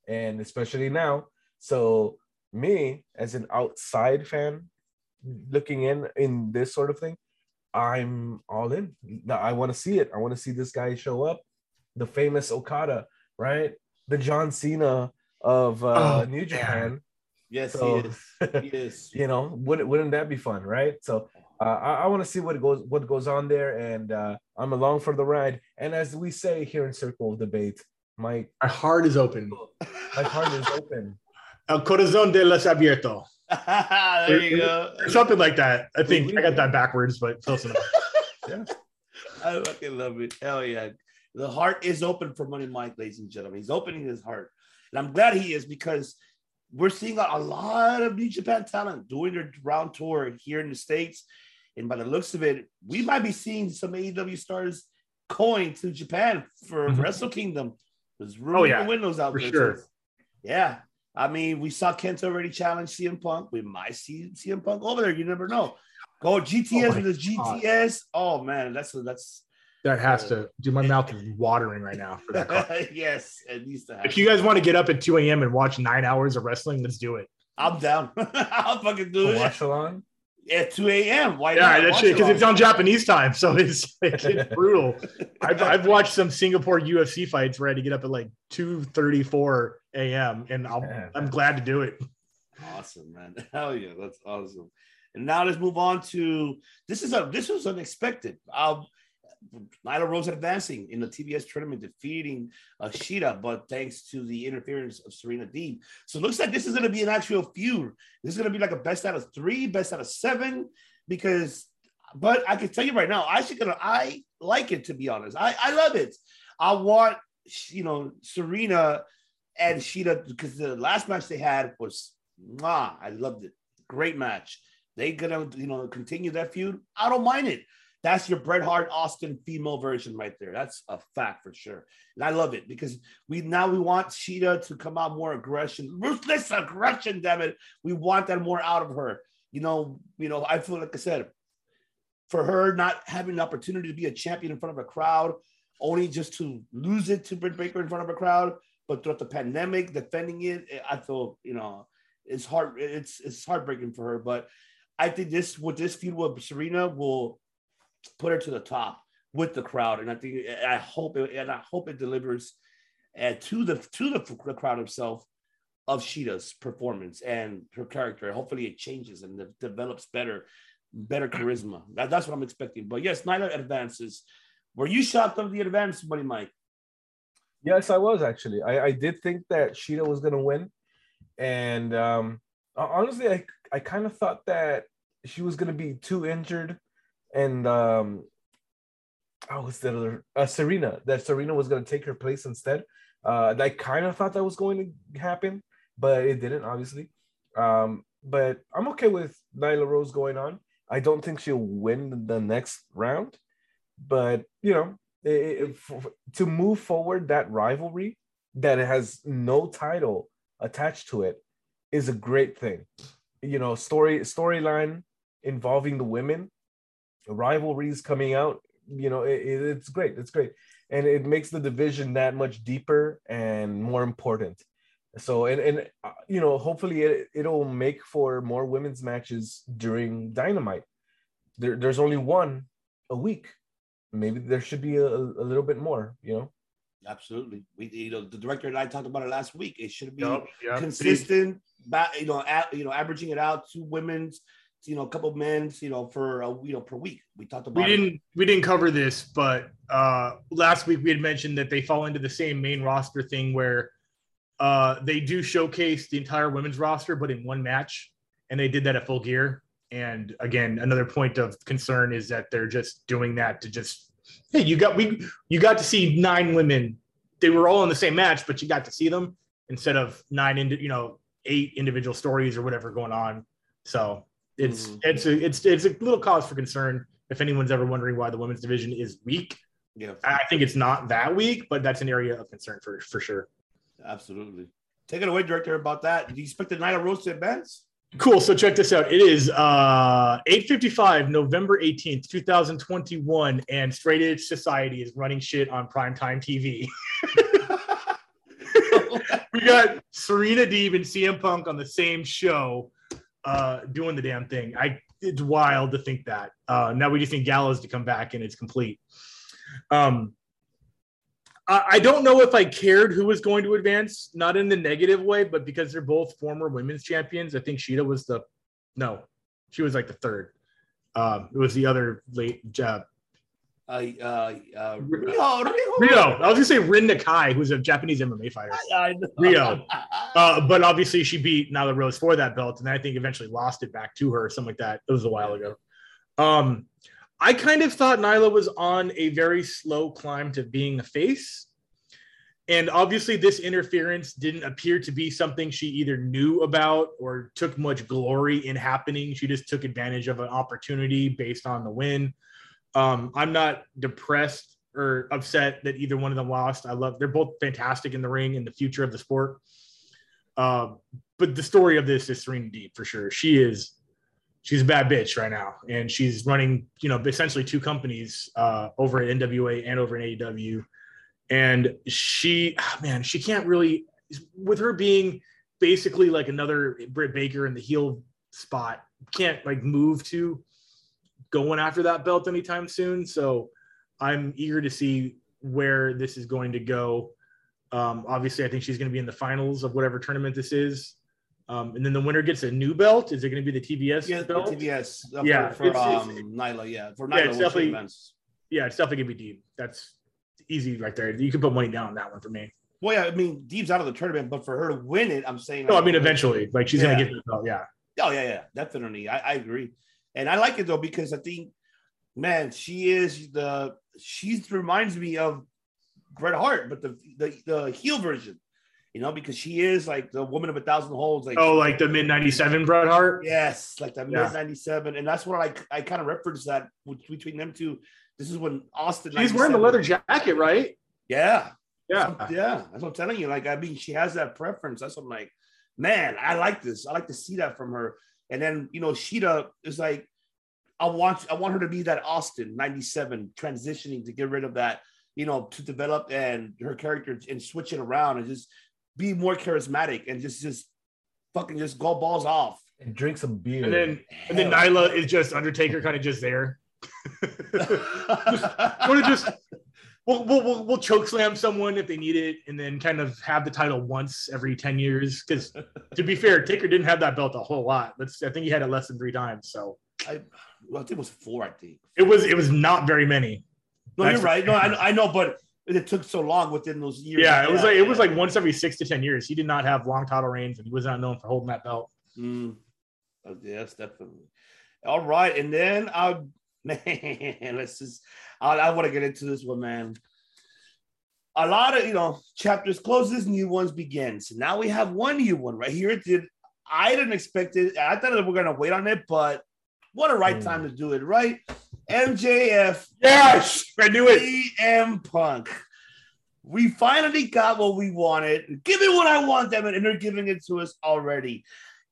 and especially now. So me, as an outside fan, looking in in this sort of thing, I'm all in. I want to see it. I want to see this guy show up. The famous Okada, right? The John Cena of uh, Oh, New man. Japan. Yes, So- he is. He is. you know wouldn't, wouldn't that be fun right so uh, i, I want to see what goes what goes on there and uh, i'm along for the ride and as we say here in circle of debate my My heart is open. my heart is open El corazón de los abierto. there you go. Something like that. I think I got that backwards, but close enough. I fucking love it. Hell yeah. The heart is open for Money Mike, ladies and gentlemen. He's opening his heart. And I'm glad he is because we're seeing a, a lot of New Japan talent doing their round tour here in the States. And by the looks of it, we might be seeing some AEW stars going to Japan for Mhm. Wrestle Kingdom. There's room Oh, yeah. the windows out For there. sure. So, yeah. I mean, we saw KENTA already challenge CM Punk. We might see CM Punk over there. You never know. Go GTS Oh with the GTS. Oh man, that's that's That has to. Dude, my mouth is watering right now for that. call. yes, it needs to happen. if you guys want to get up at 2 a.m. and watch nine hours of wrestling, let's do it. I'm down. I'll fucking do a it watch along at 2 a.m. Why Yeah, not? that Watch because along. it's on Japanese time, so it's it's brutal. I've, I've watched some Singapore UFC fights where I had to get up at like 2:34 a.m. and I'll, Yeah. I'm glad to do it. awesome, man. Hell yeah, that's awesome. And now let's move on to this is a this was unexpected. Um, Nyla Rose advancing in the TBS tournament, defeating uh, Shida, but thanks to the interference of Serena Deeb. So it looks like this is going to be an actual feud. This is going to be like a best out of three, best out of seven, because. But I can tell you right now, I should gonna I like it to be honest. I I love it. I want you know Serena and Shida because the last match they had was mwah, I loved it. Great match. they gonna you know continue that feud, I don't mind it. That's your Bret Hart Austin female version right there. That's a fact for sure. And I love it because we now we want Shida to come out more aggression, ruthless aggression, damn it. We want that more out of her. You know, you know, I feel like I said, for her not having an opportunity to be a champion in front of a crowd, only just to lose it to Britt Baker in front of a crowd, but throughout the pandemic, defending it, eh, I feel, you know, it's hard, it's it's heartbreaking for her. But I think this with this feud with Serena will put her to the top with the crowd, and I think I hope it, and I hope it delivers uh, to the to the, crowd himself of Shida's performance and her character. Hopefully, it changes and de- develops better, better charisma. That, that's what I'm expecting. But yes, Nyla advances. Were you shocked of the advance, buddy Mike? Yes, I was actually. I, I did think that Shida was gonna win, and um, honestly, I I kind of thought that she was gonna be too injured and um oh what's the other uh, Serena that Serena was going to take her place instead. Uh, I kind of thought that was going to happen, but it didn't, obviously. Um, but I'm okay with Nyla Rose going on. I don't think she'll win the next round, but you know, it, it, to move forward that rivalry that has no title attached to it is a great thing. You know, story storyline involving the women rivalries coming out. You know, it, it's great. It's great, and it makes the division that much deeper and more important. So, and and uh, you know, hopefully it it'll make for more women's matches during Dynamite. There, there's only one a week. Maybe there should be a, a little bit more. You know. Absolutely. We, you know, the director and I talked about it last week. It should be yep, yep. consistent, you know, at, you know, averaging it out to women's you know, a couple of men, you know, for a you know per week. We talked about. We didn't it. we didn't cover this, but uh, last week we had mentioned that they fall into the same main roster thing where uh, they do showcase the entire women's roster, but in one match, and they did that at Full Gear. And again, another point of concern is that they're just doing that to just hey, you got we you got to see nine women. They were all in the same match, but you got to see them instead of nine, you know, eight individual stories or whatever going on. So it's mm-hmm. it's a it's it's a little cause for concern if anyone's ever wondering why the women's division is weak. Yeah, I think it's not that weak, but that's an area of concern for for sure. Absolutely. Take it away, director. About that, do you expect the Nyla Rose to advance? Cool. So check this out. It is uh 8:55, November 18th, 2021, and Straight Edge Society is running shit on primetime TV. we got Serena Deeb and CM Punk on the same show uh, doing the damn thing. I it's wild to think that. Uh, now we just need Gallows to come back and it's complete. Um, I, I don't know if I cared who was going to advance, not in the negative way, but because they're both former women's champions. I think Shida was the no, she was like the third. Um, it was the other late uh, uh, uh, uh, Riho, Riho. Riho. I was gonna say Rin Nakai, who's a Japanese MMA fighter. Riho, uh, but obviously she beat Nyla Rose for that belt, and I think eventually lost it back to her, or something like that. It was a while ago. Um, I kind of thought Nyla was on a very slow climb to being a face. And obviously, this interference didn't appear to be something she either knew about or took much glory in happening. She just took advantage of an opportunity based on the win. Um, I'm not depressed or upset that either one of them lost. I love they're both fantastic in the ring and the future of the sport. Uh, but the story of this is Serena Deeb for sure. She is she's a bad bitch right now, and she's running you know essentially two companies uh, over at NWA and over in AEW. And she, oh man, she can't really with her being basically like another Britt Baker in the heel spot. Can't like move to going after that belt anytime soon. So I'm eager to see where this is going to go. Um, obviously, I think she's going to be in the finals of whatever tournament this is. Um, and then the winner gets a new belt. Is it going to be the TBS yeah, belt? The TBS. Yeah, for, for um, Nyla. Yeah, for Nyla. Yeah, it's definitely. Yeah, it's definitely going to be Deeb. That's easy right there. You can put money down on that one for me. Well, yeah, I mean, Deeb's out of the tournament, but for her to win it, I'm saying. No, I mean, eventually, like she's yeah. going to get the belt. Yeah. Oh yeah, yeah, definitely. I, I agree. And I like it though because I think, man, she is the she reminds me of Bret Hart, but the the, the heel version. You know, because she is like the woman of a thousand holds. Like Oh, like the mid '97 Bret Hart. yes, like the Yeah. mid '97, and that's what I I kind of reference that between them two. This is when Austin. She's wearing the leather jacket, right? Yeah, Yeah. yeah, that's what I'm telling you. Like, I mean, she has that preference. That's what I'm like, man, I like this. I like to see that from her. And then, you know, Shida is like, I want, I want her to be that Austin 97 transitioning to get rid of that, you know, to develop and her character and switch it around and just be more charismatic and just, just fucking just go balls off. And drink some beer. And then and then Hell. Nyla is just Undertaker, kind of just there. Want to just we'll, we'll, we'll, we'll choke slam someone if they need it, and then kind of have the title once every ten years. Because to be fair, Taker didn't have that belt a whole lot. Let's I think he had it less than three times. So I, well, I think it was four, I think. it was it was not very many. No, That's- you're right. No, I, I know, but it took so long within those years. Yeah, it was like it was like once every six to ten years. He did not have long title reigns, and he was not known for holding that belt. Mm. Oh, yes, definitely. All right, and then I man, let's just. I, I want to get into this one, man. A lot of you know chapters closes, new ones begin. So now we have one new one right here. It did. I didn't expect it. I thought that we're gonna wait on it, but what a right Mm. time to do it, right? MJF Yes, I knew it. CM Punk. We finally got what we wanted. Give me what I want, them, and they're giving it to us already.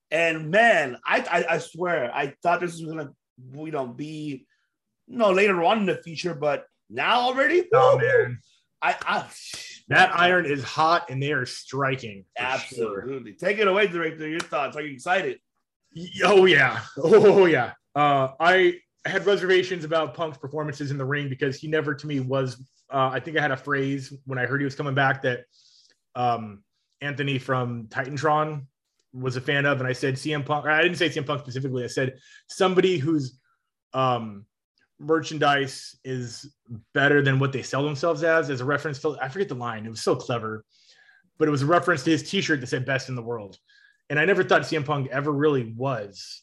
And man, I I, I swear, I thought this was gonna, you know, be, know, later on in the future, but now already, Oh man, I, I that iron is hot, and they are striking. for sure. absolutely take it away, director. Your thoughts? Are you excited? Oh yeah, oh yeah. Uh, I had reservations about Punk's performances in the ring because he never, to me, was. Uh, I think I had a phrase when I heard he was coming back that um, Anthony from Titantron was a fan of, and I said CM Punk. I didn't say CM Punk specifically. I said somebody who's um, merchandise is better than what they sell themselves as, as a reference to. I forget the line. It was so clever, but it was a reference to his T-shirt that said "Best in the World." and I never thought CM Punk ever really was,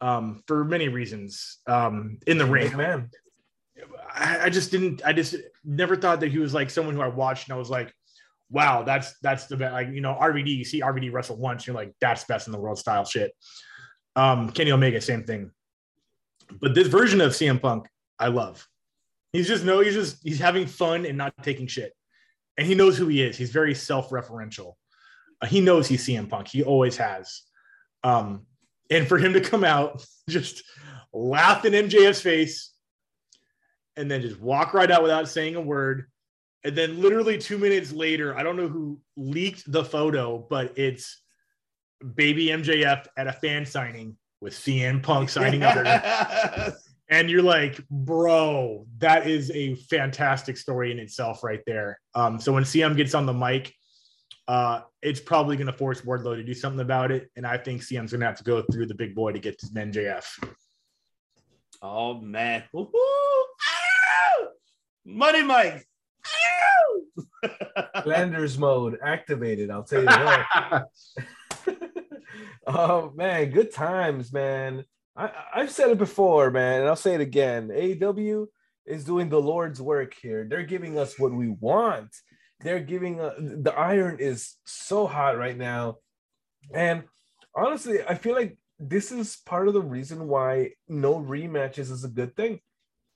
um, for many reasons, um, in the ring. Man. I, I just didn't. I just never thought that he was like someone who I watched and I was like, wow, that's that's the best. Like you know, RVD. You see RVD wrestle once, you're like, that's best in the world style shit. Um, Kenny Omega, same thing. But this version of CM Punk, I love. He's just no, he's just he's having fun and not taking shit, and he knows who he is. He's very self-referential. Uh, he knows he's CM Punk. He always has. Um, and for him to come out just laugh in MJF's face and then just walk right out without saying a word. And then literally two minutes later, I don't know who leaked the photo, but it's baby MJF at a fan signing with CM Punk signing under. And you're like, bro, that is a fantastic story in itself, right there. Um, so when CM gets on the mic, uh, it's probably going to force Wardlow to do something about it, and I think CM's going to have to go through the big boy to get to MJF. Oh man. Money Mike. Ow! Flanders mode activated. I'll tell you that. oh man, good times, man. I, I've said it before, man, and I'll say it again. AEW is doing the Lord's work here. They're giving us what we want. They're giving uh, the iron is so hot right now, and honestly, I feel like this is part of the reason why no rematches is a good thing.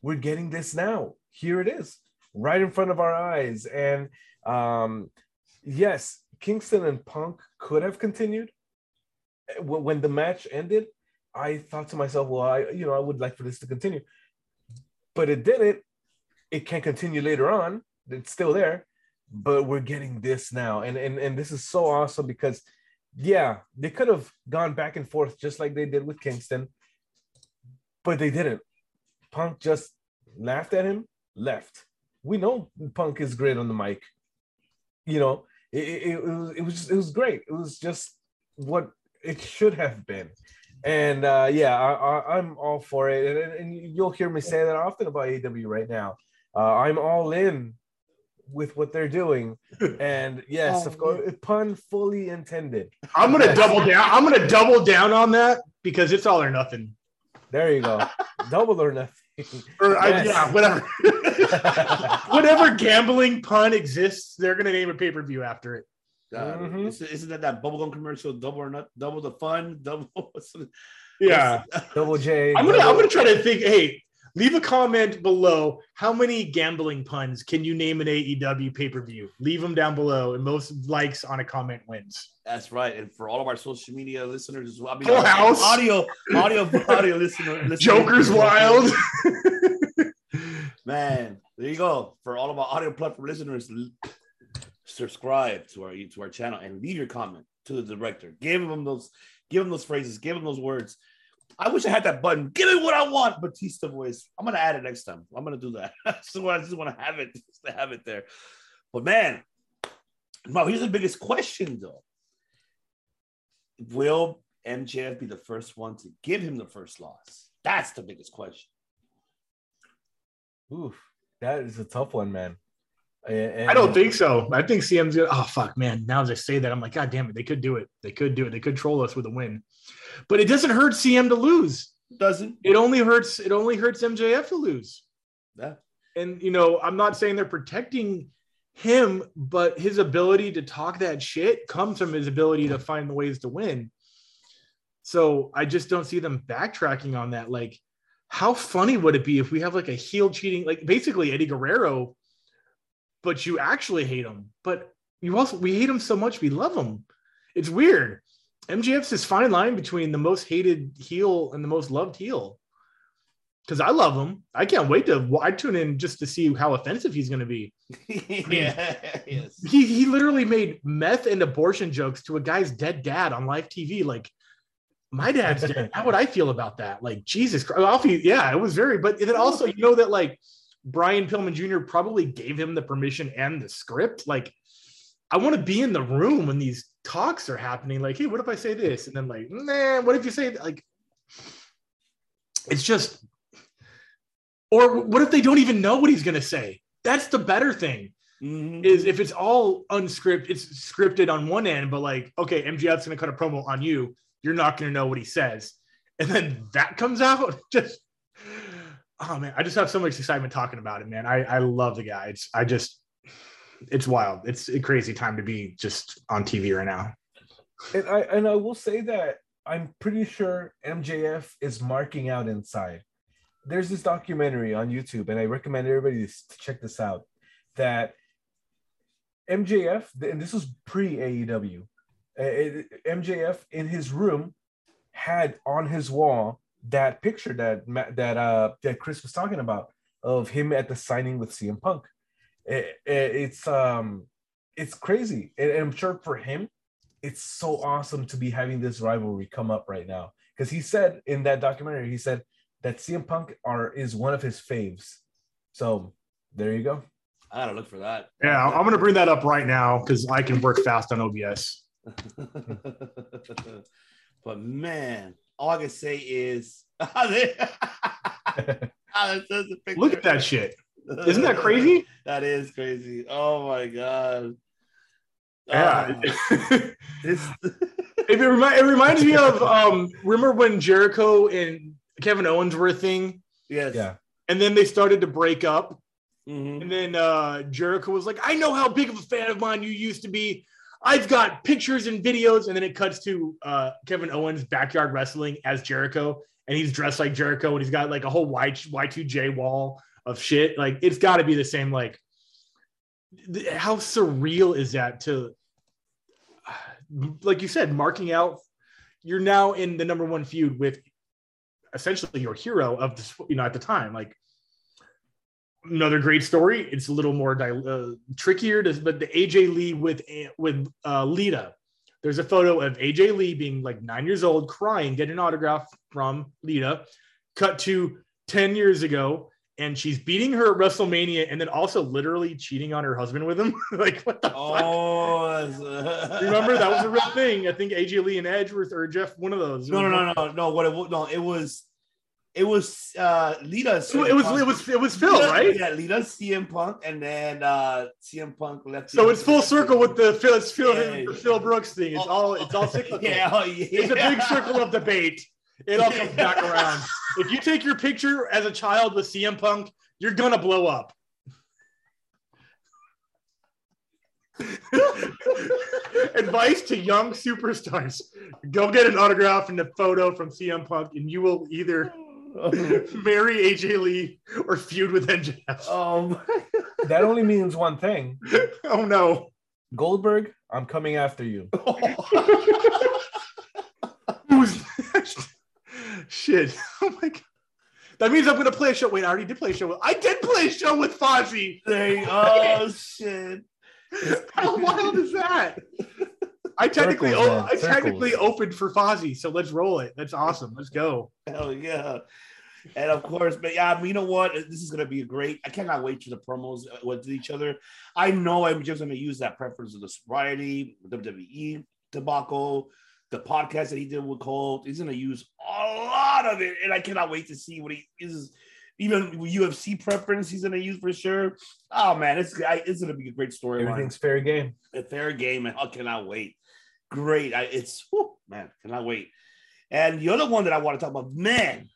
We're getting this now. Here it is, right in front of our eyes, and um, yes, Kingston and Punk could have continued. When the match ended, I thought to myself, well, I you know I would like for this to continue, but it didn't. It can continue later on. It's still there, but we're getting this now, and and and this is so awesome because, yeah, they could have gone back and forth just like they did with Kingston, but they didn't. Punk just laughed at him, left. We know Punk is great on the mic. You know, it, it, it was it was just, it was great. It was just what it should have been. And uh, yeah, I, I, I'm all for it. And, and you'll hear me say that often about AW right now. Uh, I'm all in with what they're doing. And yes, Oh, of course, pun fully intended. I'm gonna double down. I'm gonna double down on that because it's all or nothing. There you go. Double or nothing. Or I, yeah, whatever. Whatever gambling pun exists, they're gonna name a pay per view after it. God, Mhm. isn't, isn't that that bubblegum commercial? Double or not? Double the fun? Double. Yeah. Double J. I'm gonna I'm gonna try to think. Hey, leave a comment below. How many gambling puns can you name an AEW pay per view? Leave them down below, and most likes on a comment wins. That's right. And for all of our social media listeners as well, I mean, Full House. audio, audio, audio listener, listener Joker's wild. man. There you go. For all of our audio platform listeners, l- subscribe to our to our channel and leave your comment to the director. Give him those, give him those phrases, give him those words. I wish I had that button. Give me what I want, Batista voice. I'm gonna add it next time. I'm gonna do that. so I just want to have it, just to have it there. But man, now here's the biggest question though. Will MJF be the first one to give him the first loss? That's the biggest question. Oof, that is a tough one, man. And- I don't think so. I think CM's gonna. Oh fuck, man! Now as I say that, I'm like, God damn it, they could do it. They could do it. They could troll us with a win, but it doesn't hurt CM to lose. Doesn't It only hurts. It only hurts MJF to lose. yeah. and you know i'm not saying they're protecting him but his ability to talk that shit comes from his ability to find the ways to win so i just don't see them backtracking on that like how funny would it be if we have like a heel cheating like basically eddie guerrero but you actually hate him but you also we hate him so much we love him it's weird mjf's this fine line between the most hated heel and the most loved heel because I love him. I can't wait to. I tune in just to see how offensive he's going to be. yeah. Yes. He he literally made meth and abortion jokes to a guy's dead dad on live TV. Like, my dad's dead. How would I feel about that? Like, Jesus Christ. Alfie, yeah, it was very. But then also, you know that like Brian Pillman Jr. probably gave him the permission and the script. Like, I want to be in the room when these talks are happening. Like, hey, what if I say this? And then like, man, what if you say that? like? It's just or what if they don't even know what he's going to say? That's the better thing. Mhm. Is if it's all unscripted, it's scripted on one end, but like, okay, MJF's going to cut a promo on you. You're not going to know what he says, and then that comes out. Just oh man, I just have so much excitement talking about it, man. I I love the guy. It's I just it's wild. It's a crazy time to be just on TV right now. And I and I will say that I'm pretty sure MJF is marking out inside. There's this documentary on YouTube, and I recommend everybody to check this out. That MJF, and this was pre AEW, eh, MJF in his room had on his wall that picture that Ma- that uh that Chris was talking about of him at the signing with CM Punk. It- it- it's um it's crazy, and I'm sure for him it's so awesome to be having this rivalry come up right now because he said in that documentary he said that CM Punk are is one of his faves. So there you go. I gotta look for that. Yeah, I'm going to bring that up right now because I can work fast on OBS. but man, all I can say is Ah, that's just a picture. Look at that shit. Isn't that crazy? that is crazy. Oh my god. Yeah. Ah, this It, remi- it reminds me of um remember when Jericho and Kevin Owens were a thing yes. Yeah. and then they started to break up Mhm. and then uh Jericho was like I know how big of a fan of mine you used to be I've got pictures and videos and then it cuts to uh Kevin Owens backyard wrestling as Jericho and he's dressed like Jericho and he's got like a whole Y Y2J wall of shit. Like it's got to be the same like th- how surreal is that to like you said marking out you're now in the number one feud with essentially your hero of the you know at the time. Like another great story it's a little more di- uh, trickier to but the aj lee with with uh, lita there's a photo of aj lee being like nine years old crying getting an autograph from lita cut to 10 years ago and she's beating her at wrestlemania and then also literally cheating on her husband with him like what the fuck Oh, that's- Remember that was a real thing. I think AJ Lee and Edge were, or Jeff, one of those. no, no, no, no, no. What it no, it was, it was uh Lita. It was, it was, it was, it was Phil, Lita- right? Yeah, Lita, CM Punk, and then uh CM Punk left. So it's full circle with the Phil, it's Phil, Yeah, the Phil Brooks thing. It's all, it's all cyclical. yeah, oh, yeah. It's a big circle of debate. It all comes back around. If you take your picture as a child with CM Punk, you're gonna blow up. Advice to young superstars: Go get an autograph and a photo from CM Punk, and you will either marry AJ Lee or feud with MJF. um, That only means one thing. Oh no! Goldberg, I'm coming after you. Who's next? shit? Oh my god! That means I'm gonna play a show. Wait, I already did play a show. With, I did play a show with Fozzy. they, oh shit. How wild is that? I technically, Circles, o- man, I technically opened for Fozzy, so let's roll it. That's awesome. Let's go. Hell yeah. And of course, but yeah, you know what? This is gonna be a great. I cannot wait for the promos uh, with each other. I know I'm just gonna use that preference of the sobriety, WWE debacle, the podcast that he did with Cole. He's gonna use a lot of it, and I cannot wait to see what he is. Even UFC preference, he's gonna use for sure. Oh man, it's I, it's gonna be a great storyline. Everything's fair game. a fair game, and I cannot wait. Great, I, it's whew, man, cannot wait. And the other one that I want to talk about, man,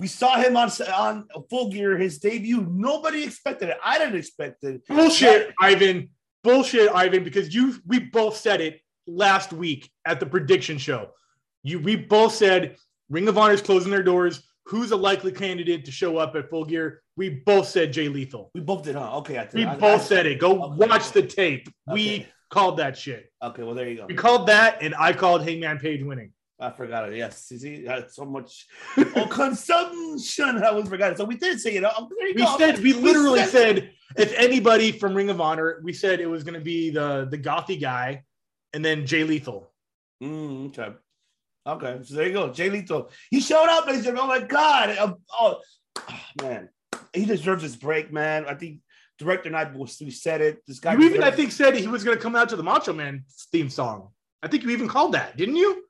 we saw him on on Full Gear, his debut. Nobody expected it. I didn't expect it. Bullshit, Ivan. Bullshit, Ivan. Because you, we both said it last week at the prediction show. You, we both said Ring of Honor is closing their doors. Who's a likely candidate to show up at Full Gear? We both said Jay Lethal. We both did, huh? Okay, I did. We I- both I- said it. Go Okay. watch the tape. We called that shit. Okay, well there you go. We called that, and I called Hangman Page winning. I forgot it. Yes, you see, I had so much oh, consumption. I was forgot. So we did say it. Oh, there you We go. said we literally said- said if anybody from Ring of Honor, we said it was going to be the the gothy guy, and then Jay Lethal. Mm, okay. Okay. So there you go. Jay Lethal. He showed up, ladies and gentlemen. Oh my God. Uh, oh, oh, man. He deserves his break, man. I think director and I we said it. This guy You even, I think, said he was going to come out to the Macho Man theme song. I think you even called that, didn't you?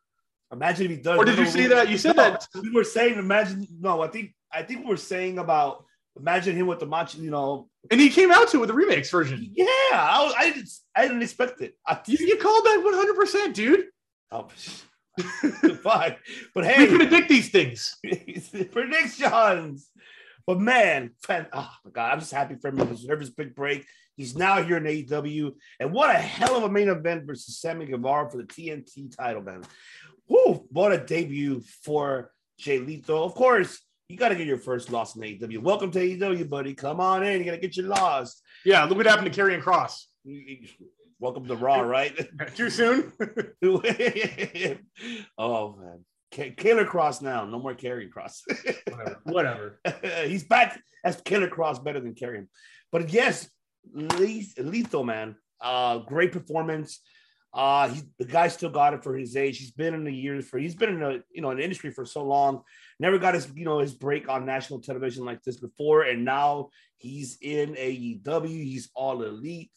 Imagine if he does. Or did you say we- that? You said no, that. We were saying imagine no, I think I think we we're saying about imagine him with the macho, you know. And he came out to it with the remix version. Yeah, I, was- I didn't I didn't expect it. I, You, you called that 100%, dude. oh, fine. But hey, We predict these things. predictions. But man, fan, oh my god, I'm just happy for him. He deserves his big break. He's now here in AEW, and what a hell of a main event versus Sammy Guevara for the TNT title, man. Whoo, what a debut for Jay Lethal. Of course, you got to get your first loss in AEW. Welcome to AEW, buddy. Come on in. You got to get your loss. Yeah, look what happened to Karrion Cross. Welcome to Raw, right? Too soon? oh man, K- Killer Cross now. No more Karrion Cross. Whatever. He's back as Killer Cross, better than Carrying. But yes, Le- lethal man. Uh, great performance. Uh, he, the guy still got it for his age. He's been in the years for. He's been in a you know an industry for so long. Never got his you know his break on national television like this before, and now he's in AEW. He's all elite.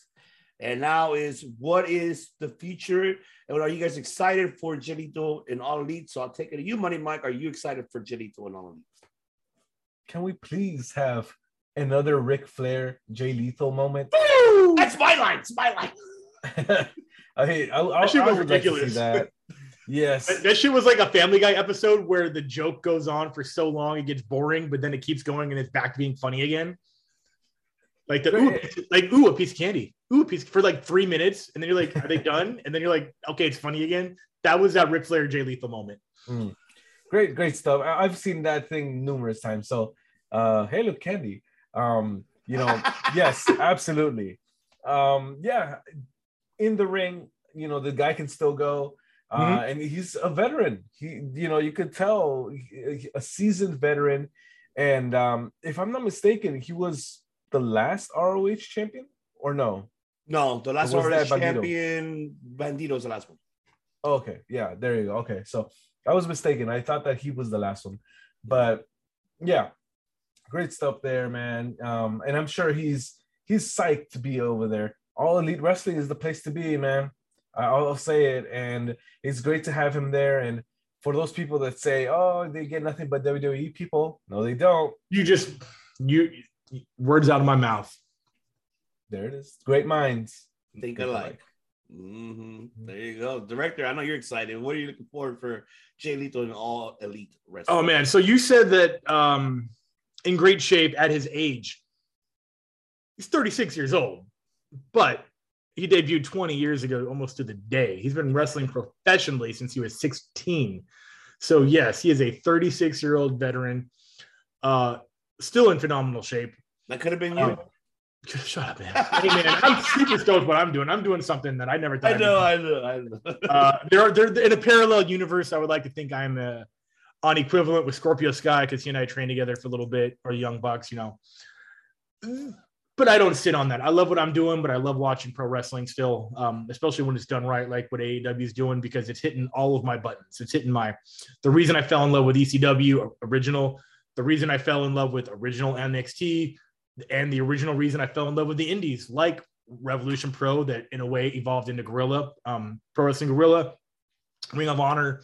And now is what is the future? And are you guys excited for Jelito and All Elite? So I'll take it to you, Money Mike. Are you excited for Jelito and All Elite? Can we please have another Ric Flair Jay Lethal moment? That's my line. It's my line. I mean, I, I, That shit was would like to see ridiculous. that. Yes. That, that shit was like a Family Guy episode where the joke goes on for so long it gets boring, but then it keeps going and it's back to being funny again. Like the ooh, a piece of- like ooh, a piece of candy, ooh, a piece for like three minutes, and then you're like, are they done? And then you're like, okay, it's funny again. That was that Ric Flair Jay Lethal moment. Mm. Great, great stuff. I, I've seen that thing numerous times. So, uh, hey, look, Candy. Um, you know, yes, absolutely. Um, yeah, in the ring, you know, the guy can still go. Uh, Mhm. and he's a veteran. He, you know, you could tell a seasoned veteran. And um, if I'm not mistaken, he was the last ROH champion, or no? No, the last ROH was one that Bandido? champion Bandido's the last one. Okay, yeah, there you go. Okay, so I was mistaken. I thought that he was the last one, but yeah, great stuff there, man. Um, and I'm sure he's he's psyched to be over there. All Elite Wrestling is the place to be, man. I- I'll say it, and it's great to have him there. And for those people that say, "Oh, they get nothing but WWE people," no, they don't. You just you words out of my mouth. There it is. Great minds Think alike. hmm There you go, director. I know you're excited. What are you looking forward for Jay Lethal and All Elite Wrestling? Oh man, so you said that um in great shape at his age. He's 36 years old, but he debuted 20 years ago, almost to the day. He's been wrestling professionally since he was 16. So yes, he is a 36 year old veteran, uh, still in phenomenal shape. That could have been you. Um, shut up, man. hey, man, I'm super stoked what I'm doing. I'm doing something that I never thought. I know, I know, I know. uh, there are there in a parallel universe. I would like to think I'm uh, on equivalent with Scorpio Sky because he and I trained together for a little bit, or Young Bucks, you know. But I don't sit on that. I love what I'm doing, but I love watching pro wrestling still, um, especially when it's done right, like what AEW is doing, because it's hitting all of my buttons. It's hitting my the reason I fell in love with ECW original, the reason I fell in love with original NXT, and the original reason I fell in love with the indies, like Revolution Pro, that in a way evolved into Guerrilla, um, Pro Wrestling Guerrilla, Ring of Honor,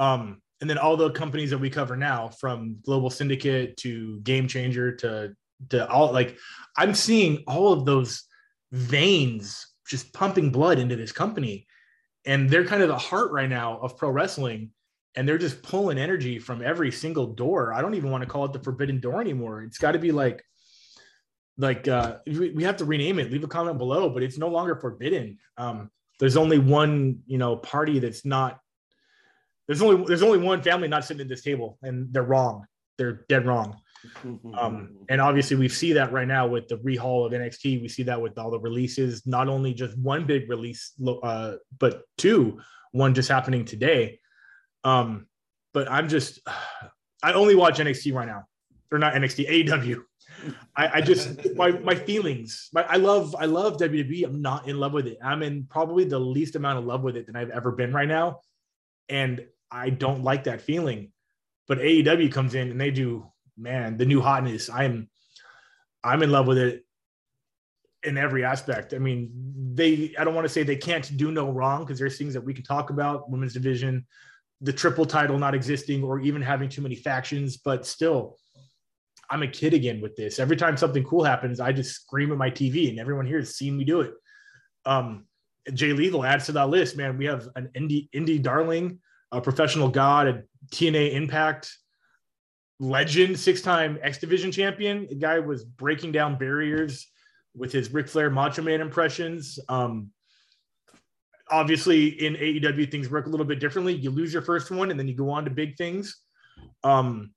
um, and then all the companies that we cover now, from Global Syndicate to Game Changer to to all like, I'm seeing all of those veins just pumping blood into this company, and they're kind of the heart right now of pro wrestling. And they're just pulling energy from every single door. I don't even want to call it the forbidden door anymore. It's got to be like like uh we have to rename it leave a comment below but it's no longer forbidden um there's only one you know party that's not there's only there's only one family not sitting at this table and they're wrong they're dead wrong um and obviously we see that right now with the rehaul of nxt we see that with all the releases not only just one big release uh but two one just happening today um but i'm just i only watch nxt right now or not nxt aw I, I, just my my feelings. My, I love I love WWE. I'm not in love with it. I'm in probably the least amount of love with it than I've ever been right now, and I don't like that feeling. But AEW comes in and they do man the new hotness. I'm I'm in love with it in every aspect. I mean, they I don't want to say they can't do no wrong because there's things that we can talk about. Women's division, the triple title not existing, or even having too many factions, but still I'm a kid again with this. Every time something cool happens, I just scream at my TV, and everyone here has seen me do it. Um, Jay Lethal adds to that list. Man, we have an indie indie darling, a professional god, a TNA Impact legend, six time X Division champion. The guy was breaking down barriers with his Ric Flair Macho Man impressions. Um, obviously, in AEW, things work a little bit differently. You lose your first one, and then you go on to big things. Um,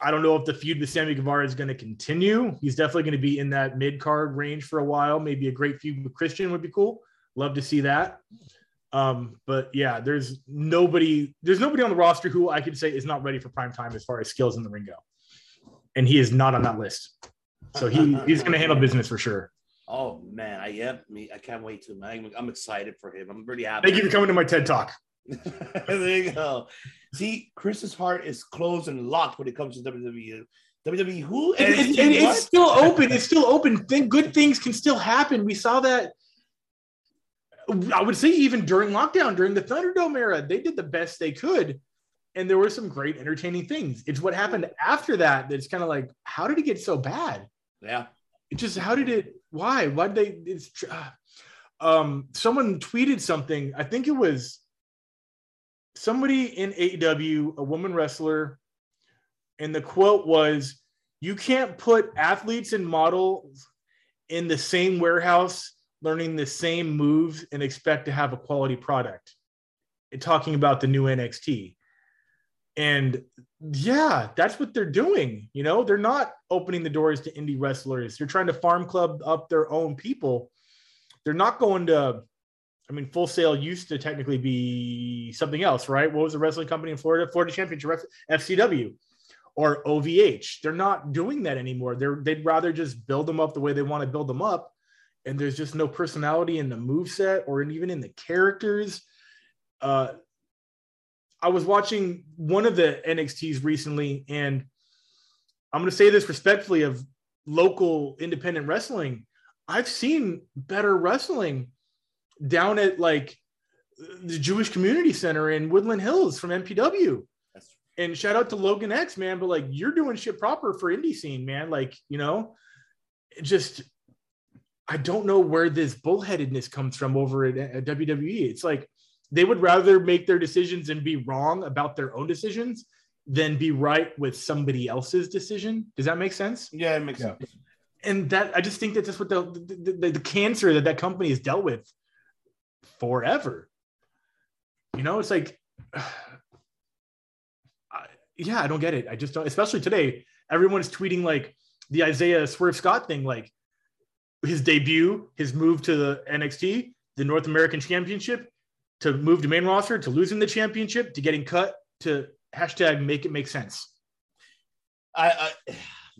I don't know if the feud with Sammy Guevara is going to continue. He's definitely going to be in that mid card range for a while. Maybe a great feud with Christian would be cool. Love to see that. Um, but yeah, there's nobody, there's nobody on the roster who I could say is not ready for prime time as far as skills in the ring go. And he is not on that list. So he, he's going to handle business for sure. Oh man, I am me. I can't wait to. Man. I'm excited for him. I'm pretty happy. Thank you for coming to my TED talk. there you go. See, Chris's heart is closed and locked when it comes to WWE. WWE who? It's still open. It's still open. Think good things can still happen. We saw that. I would say even during lockdown, during the Thunderdome era, they did the best they could, and there were some great entertaining things. It's what happened after that that's kind of like, how did it get so bad? Yeah, it just how did it? Why? Why did they? It's uh, um, someone tweeted something. I think it was somebody in AEW, a woman wrestler, and the quote was, "You can't put athletes and models in the same warehouse learning the same moves and expect to have a quality product." Talking about the new NXT. And yeah, that's what they're doing. You know, they're not opening the doors to indie wrestlers. They're trying to farm club up their own people. They're not going to I mean, Full Sail used to technically be something else, right? What was the wrestling company in Florida? Florida Championship FCW or OVH. They're not doing that anymore. They're they'd rather just build them up the way they want to build them up, and there's just no personality in the move set or even in the characters. Uh, I was watching one of the NXTs recently, and I'm going to say this respectfully of local independent wrestling. I've seen better wrestling down at like the Jewish Community Center in Woodland Hills from MPW. And shout out to Logan X, man. But like, you're doing shit proper for indie scene, man. Like, you know, just I don't know where this bullheadedness comes from over at, at WWE. It's like they would rather make their decisions and be wrong about their own decisions than be right with somebody else's decision. Does that make sense? Yeah, it makes yeah. sense. and that I just think that that's what the the, the, the cancer that that company has dealt with forever. You know, it's like, I, yeah, I don't get it. I just don't. Especially today, everyone's tweeting like the Isaiah Swerve Scott thing, like his debut, his move to the NXT, the North American Championship, to move to main roster, to losing the championship, to getting cut, to hashtag make it make sense. I, I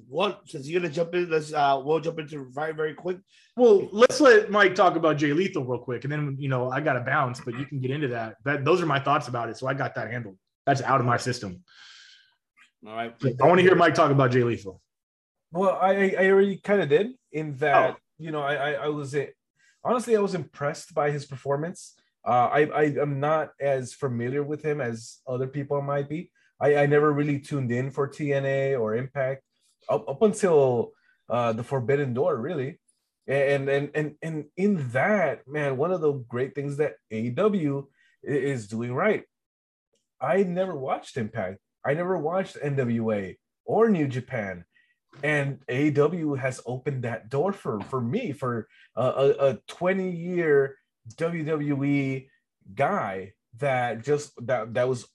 what since you're gonna jump in, let's uh we'll jump into very very quick. Well, let's let Mike talk about Jay Lethal real quick, and then you know I got to bounce, but you can get into that. That those are my thoughts about it, so I got that handled. That's out of my system. All right. I want to hear Mike talk about Jay Lethal. Well, I I already kind of did in that you know I I, I was honestly I was impressed by his performance. Uh, I I am not as familiar with him as other people might be. I I never really tuned in for TNA or Impact up, up until uh, the Forbidden Door, really. And and and and in that man, one of the great things that AEW is doing right. I never watched Impact. I never watched NWA or New Japan and AEW has opened that door for for me for a, a 20 year WWE guy that just that that was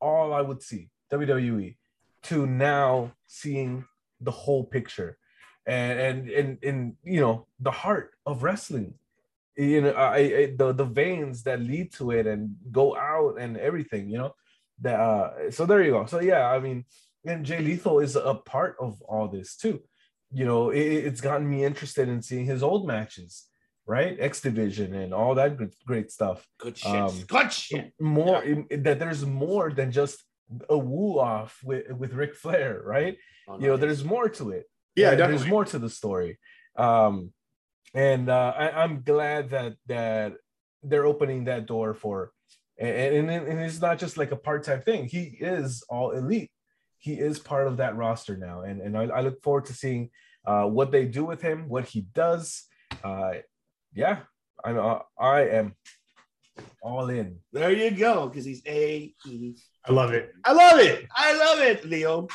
all I would see WWE to now seeing the whole picture. And and and, and you know the heart of wrestling. You know I, I the the veins that lead to it and go out and everything you know that uh so there you go. So yeah I mean and Jay Lethal is a part of all this too. You know, it, it's gotten me interested in seeing his old matches, right? X Division and all that good, great stuff. Good shit. Um, Good shit. More yeah. that there's more than just a woo off with with Ric Flair, right? Oh, you know, there's more to it. Yeah, there's more to the story. Um, and uh, I, I'm glad that that they're opening that door for and, and, and it's not just like a part-time thing. He is all elite he is part of that roster now, and and I, I look forward to seeing uh, what they do with him, what he does. Uh, yeah, I uh, I am all in. There you go, because he's a. I love it. I love it. I love it, Leo.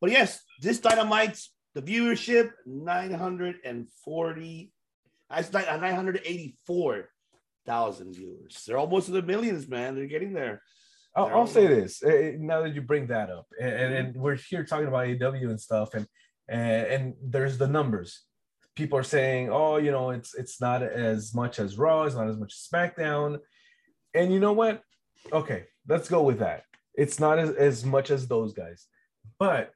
But yes, this dynamite's the viewership 940. That's 984,000 viewers. They're almost to the millions, man. They're getting there. I'll, I'll say this eh, eh, now that you bring that up, and, and, and we're here talking about AEW and stuff, and, and and there's the numbers. People are saying, oh, you know, it's it's not as much as Raw, it's not as much as SmackDown, and you know what? Okay, let's go with that. It's not as, as much as those guys, but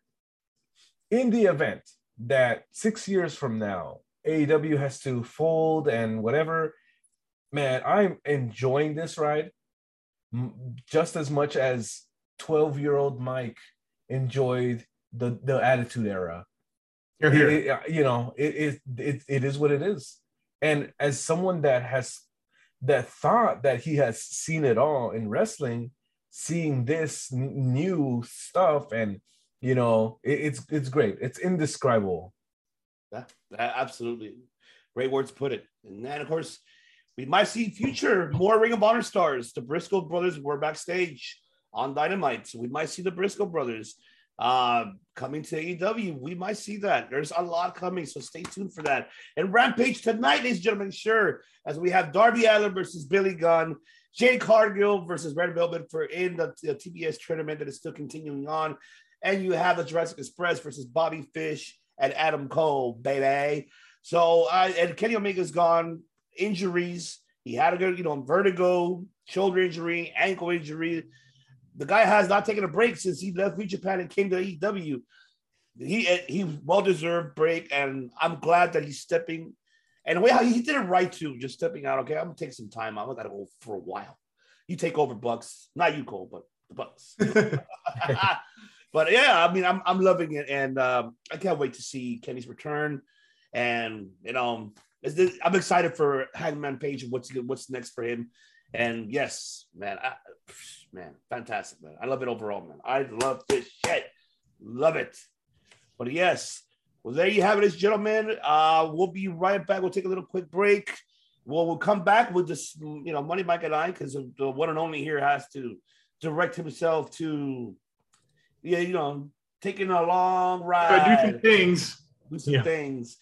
in the event that six years from now AEW has to fold and whatever, man, I'm enjoying this ride just as much as 12 year old Mike enjoyed the, the attitude era. You're here. It, it, you know, it, it, it, it is what it is. And as someone that has that thought that he has seen it all in wrestling, seeing this n- new stuff and you know, it, it's it's great. It's indescribable. Yeah, absolutely. Great words put it. And then of course we might see future more Ring of Honor stars. The Briscoe brothers were backstage on Dynamite. So we might see the Briscoe brothers uh, coming to AEW. We might see that. There's a lot coming, so stay tuned for that. And Rampage tonight, ladies and gentlemen, sure, as we have Darby Allin versus Billy Gunn, Jade Cargill versus Red Velvet for in the, the TBS tournament that is still continuing on. And you have the Jurassic Express versus Bobby Fish and Adam Cole, baby. So, uh, and Kenny Omega's gone injuries. He had a good, you know, vertigo, shoulder injury, ankle injury. The guy has not taken a break since he left New Japan and came to AEW. He he well deserved break, and I'm glad that he's stepping. And the way he did it right too, just stepping out. Okay, I'm gonna take some time. Out. I'm gonna go for a while. You take over, Bucks. Not you, Cole, but the Bucks. but yeah, I mean, I'm I'm loving it, and um, I can't wait to see Kenny's return. And you know, I'm excited for Hangman Page and what's what's next for him. And yes, man, I, man, fantastic, man. I love it overall, man. I love this shit. Love it. But yes, well, there you have it, gentlemen. Uh, we'll be right back. We'll take a little quick break. Well, we'll come back with this, you know, Money Mike and I, because the one and only here has to direct himself to, yeah, you know, taking a long ride. do some things do some Yeah. things.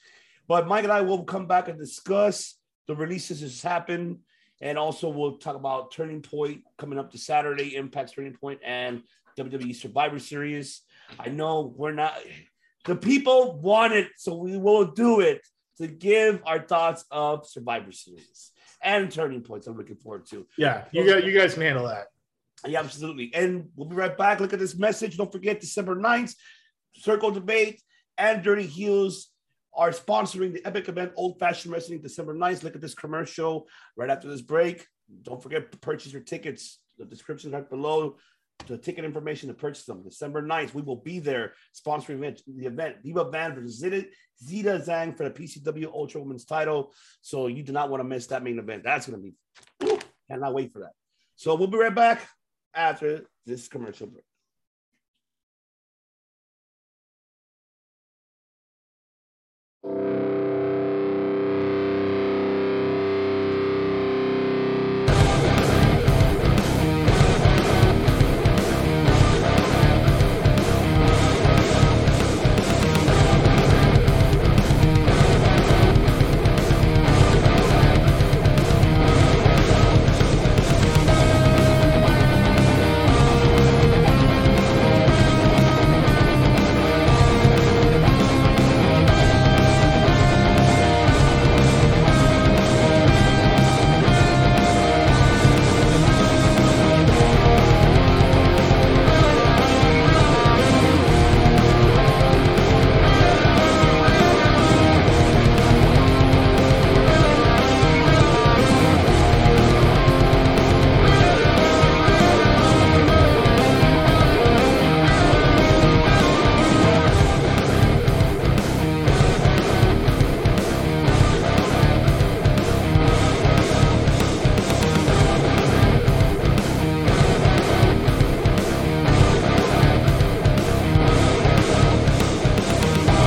But Mike and I will come back and discuss the releases that just happened. And also we'll talk about Turning Point coming up to Saturday, Impact's Turning Point and WWE Survivor Series. I know we're not the people want it, so we will do it to give our thoughts of Survivor Series and Turning Points. I'm looking forward to. Yeah, you got you guys can handle that. Yeah, absolutely. And we'll be right back. Look at this message. Don't forget December 9th, Circle Debate and Dirty Heels are sponsoring the epic event Old Fashioned Wrestling December 9th. Look at this commercial right after this break. Don't forget to purchase your tickets. The description right below. The ticket information to purchase them. December 9th, we will be there sponsoring the event. Diva Van versus Zeda, Zeda Zhang for the PCW Ultra Women's title. So you do not want to miss that main event. That's going to be, cannot wait for that. So we'll be right back after this commercial break.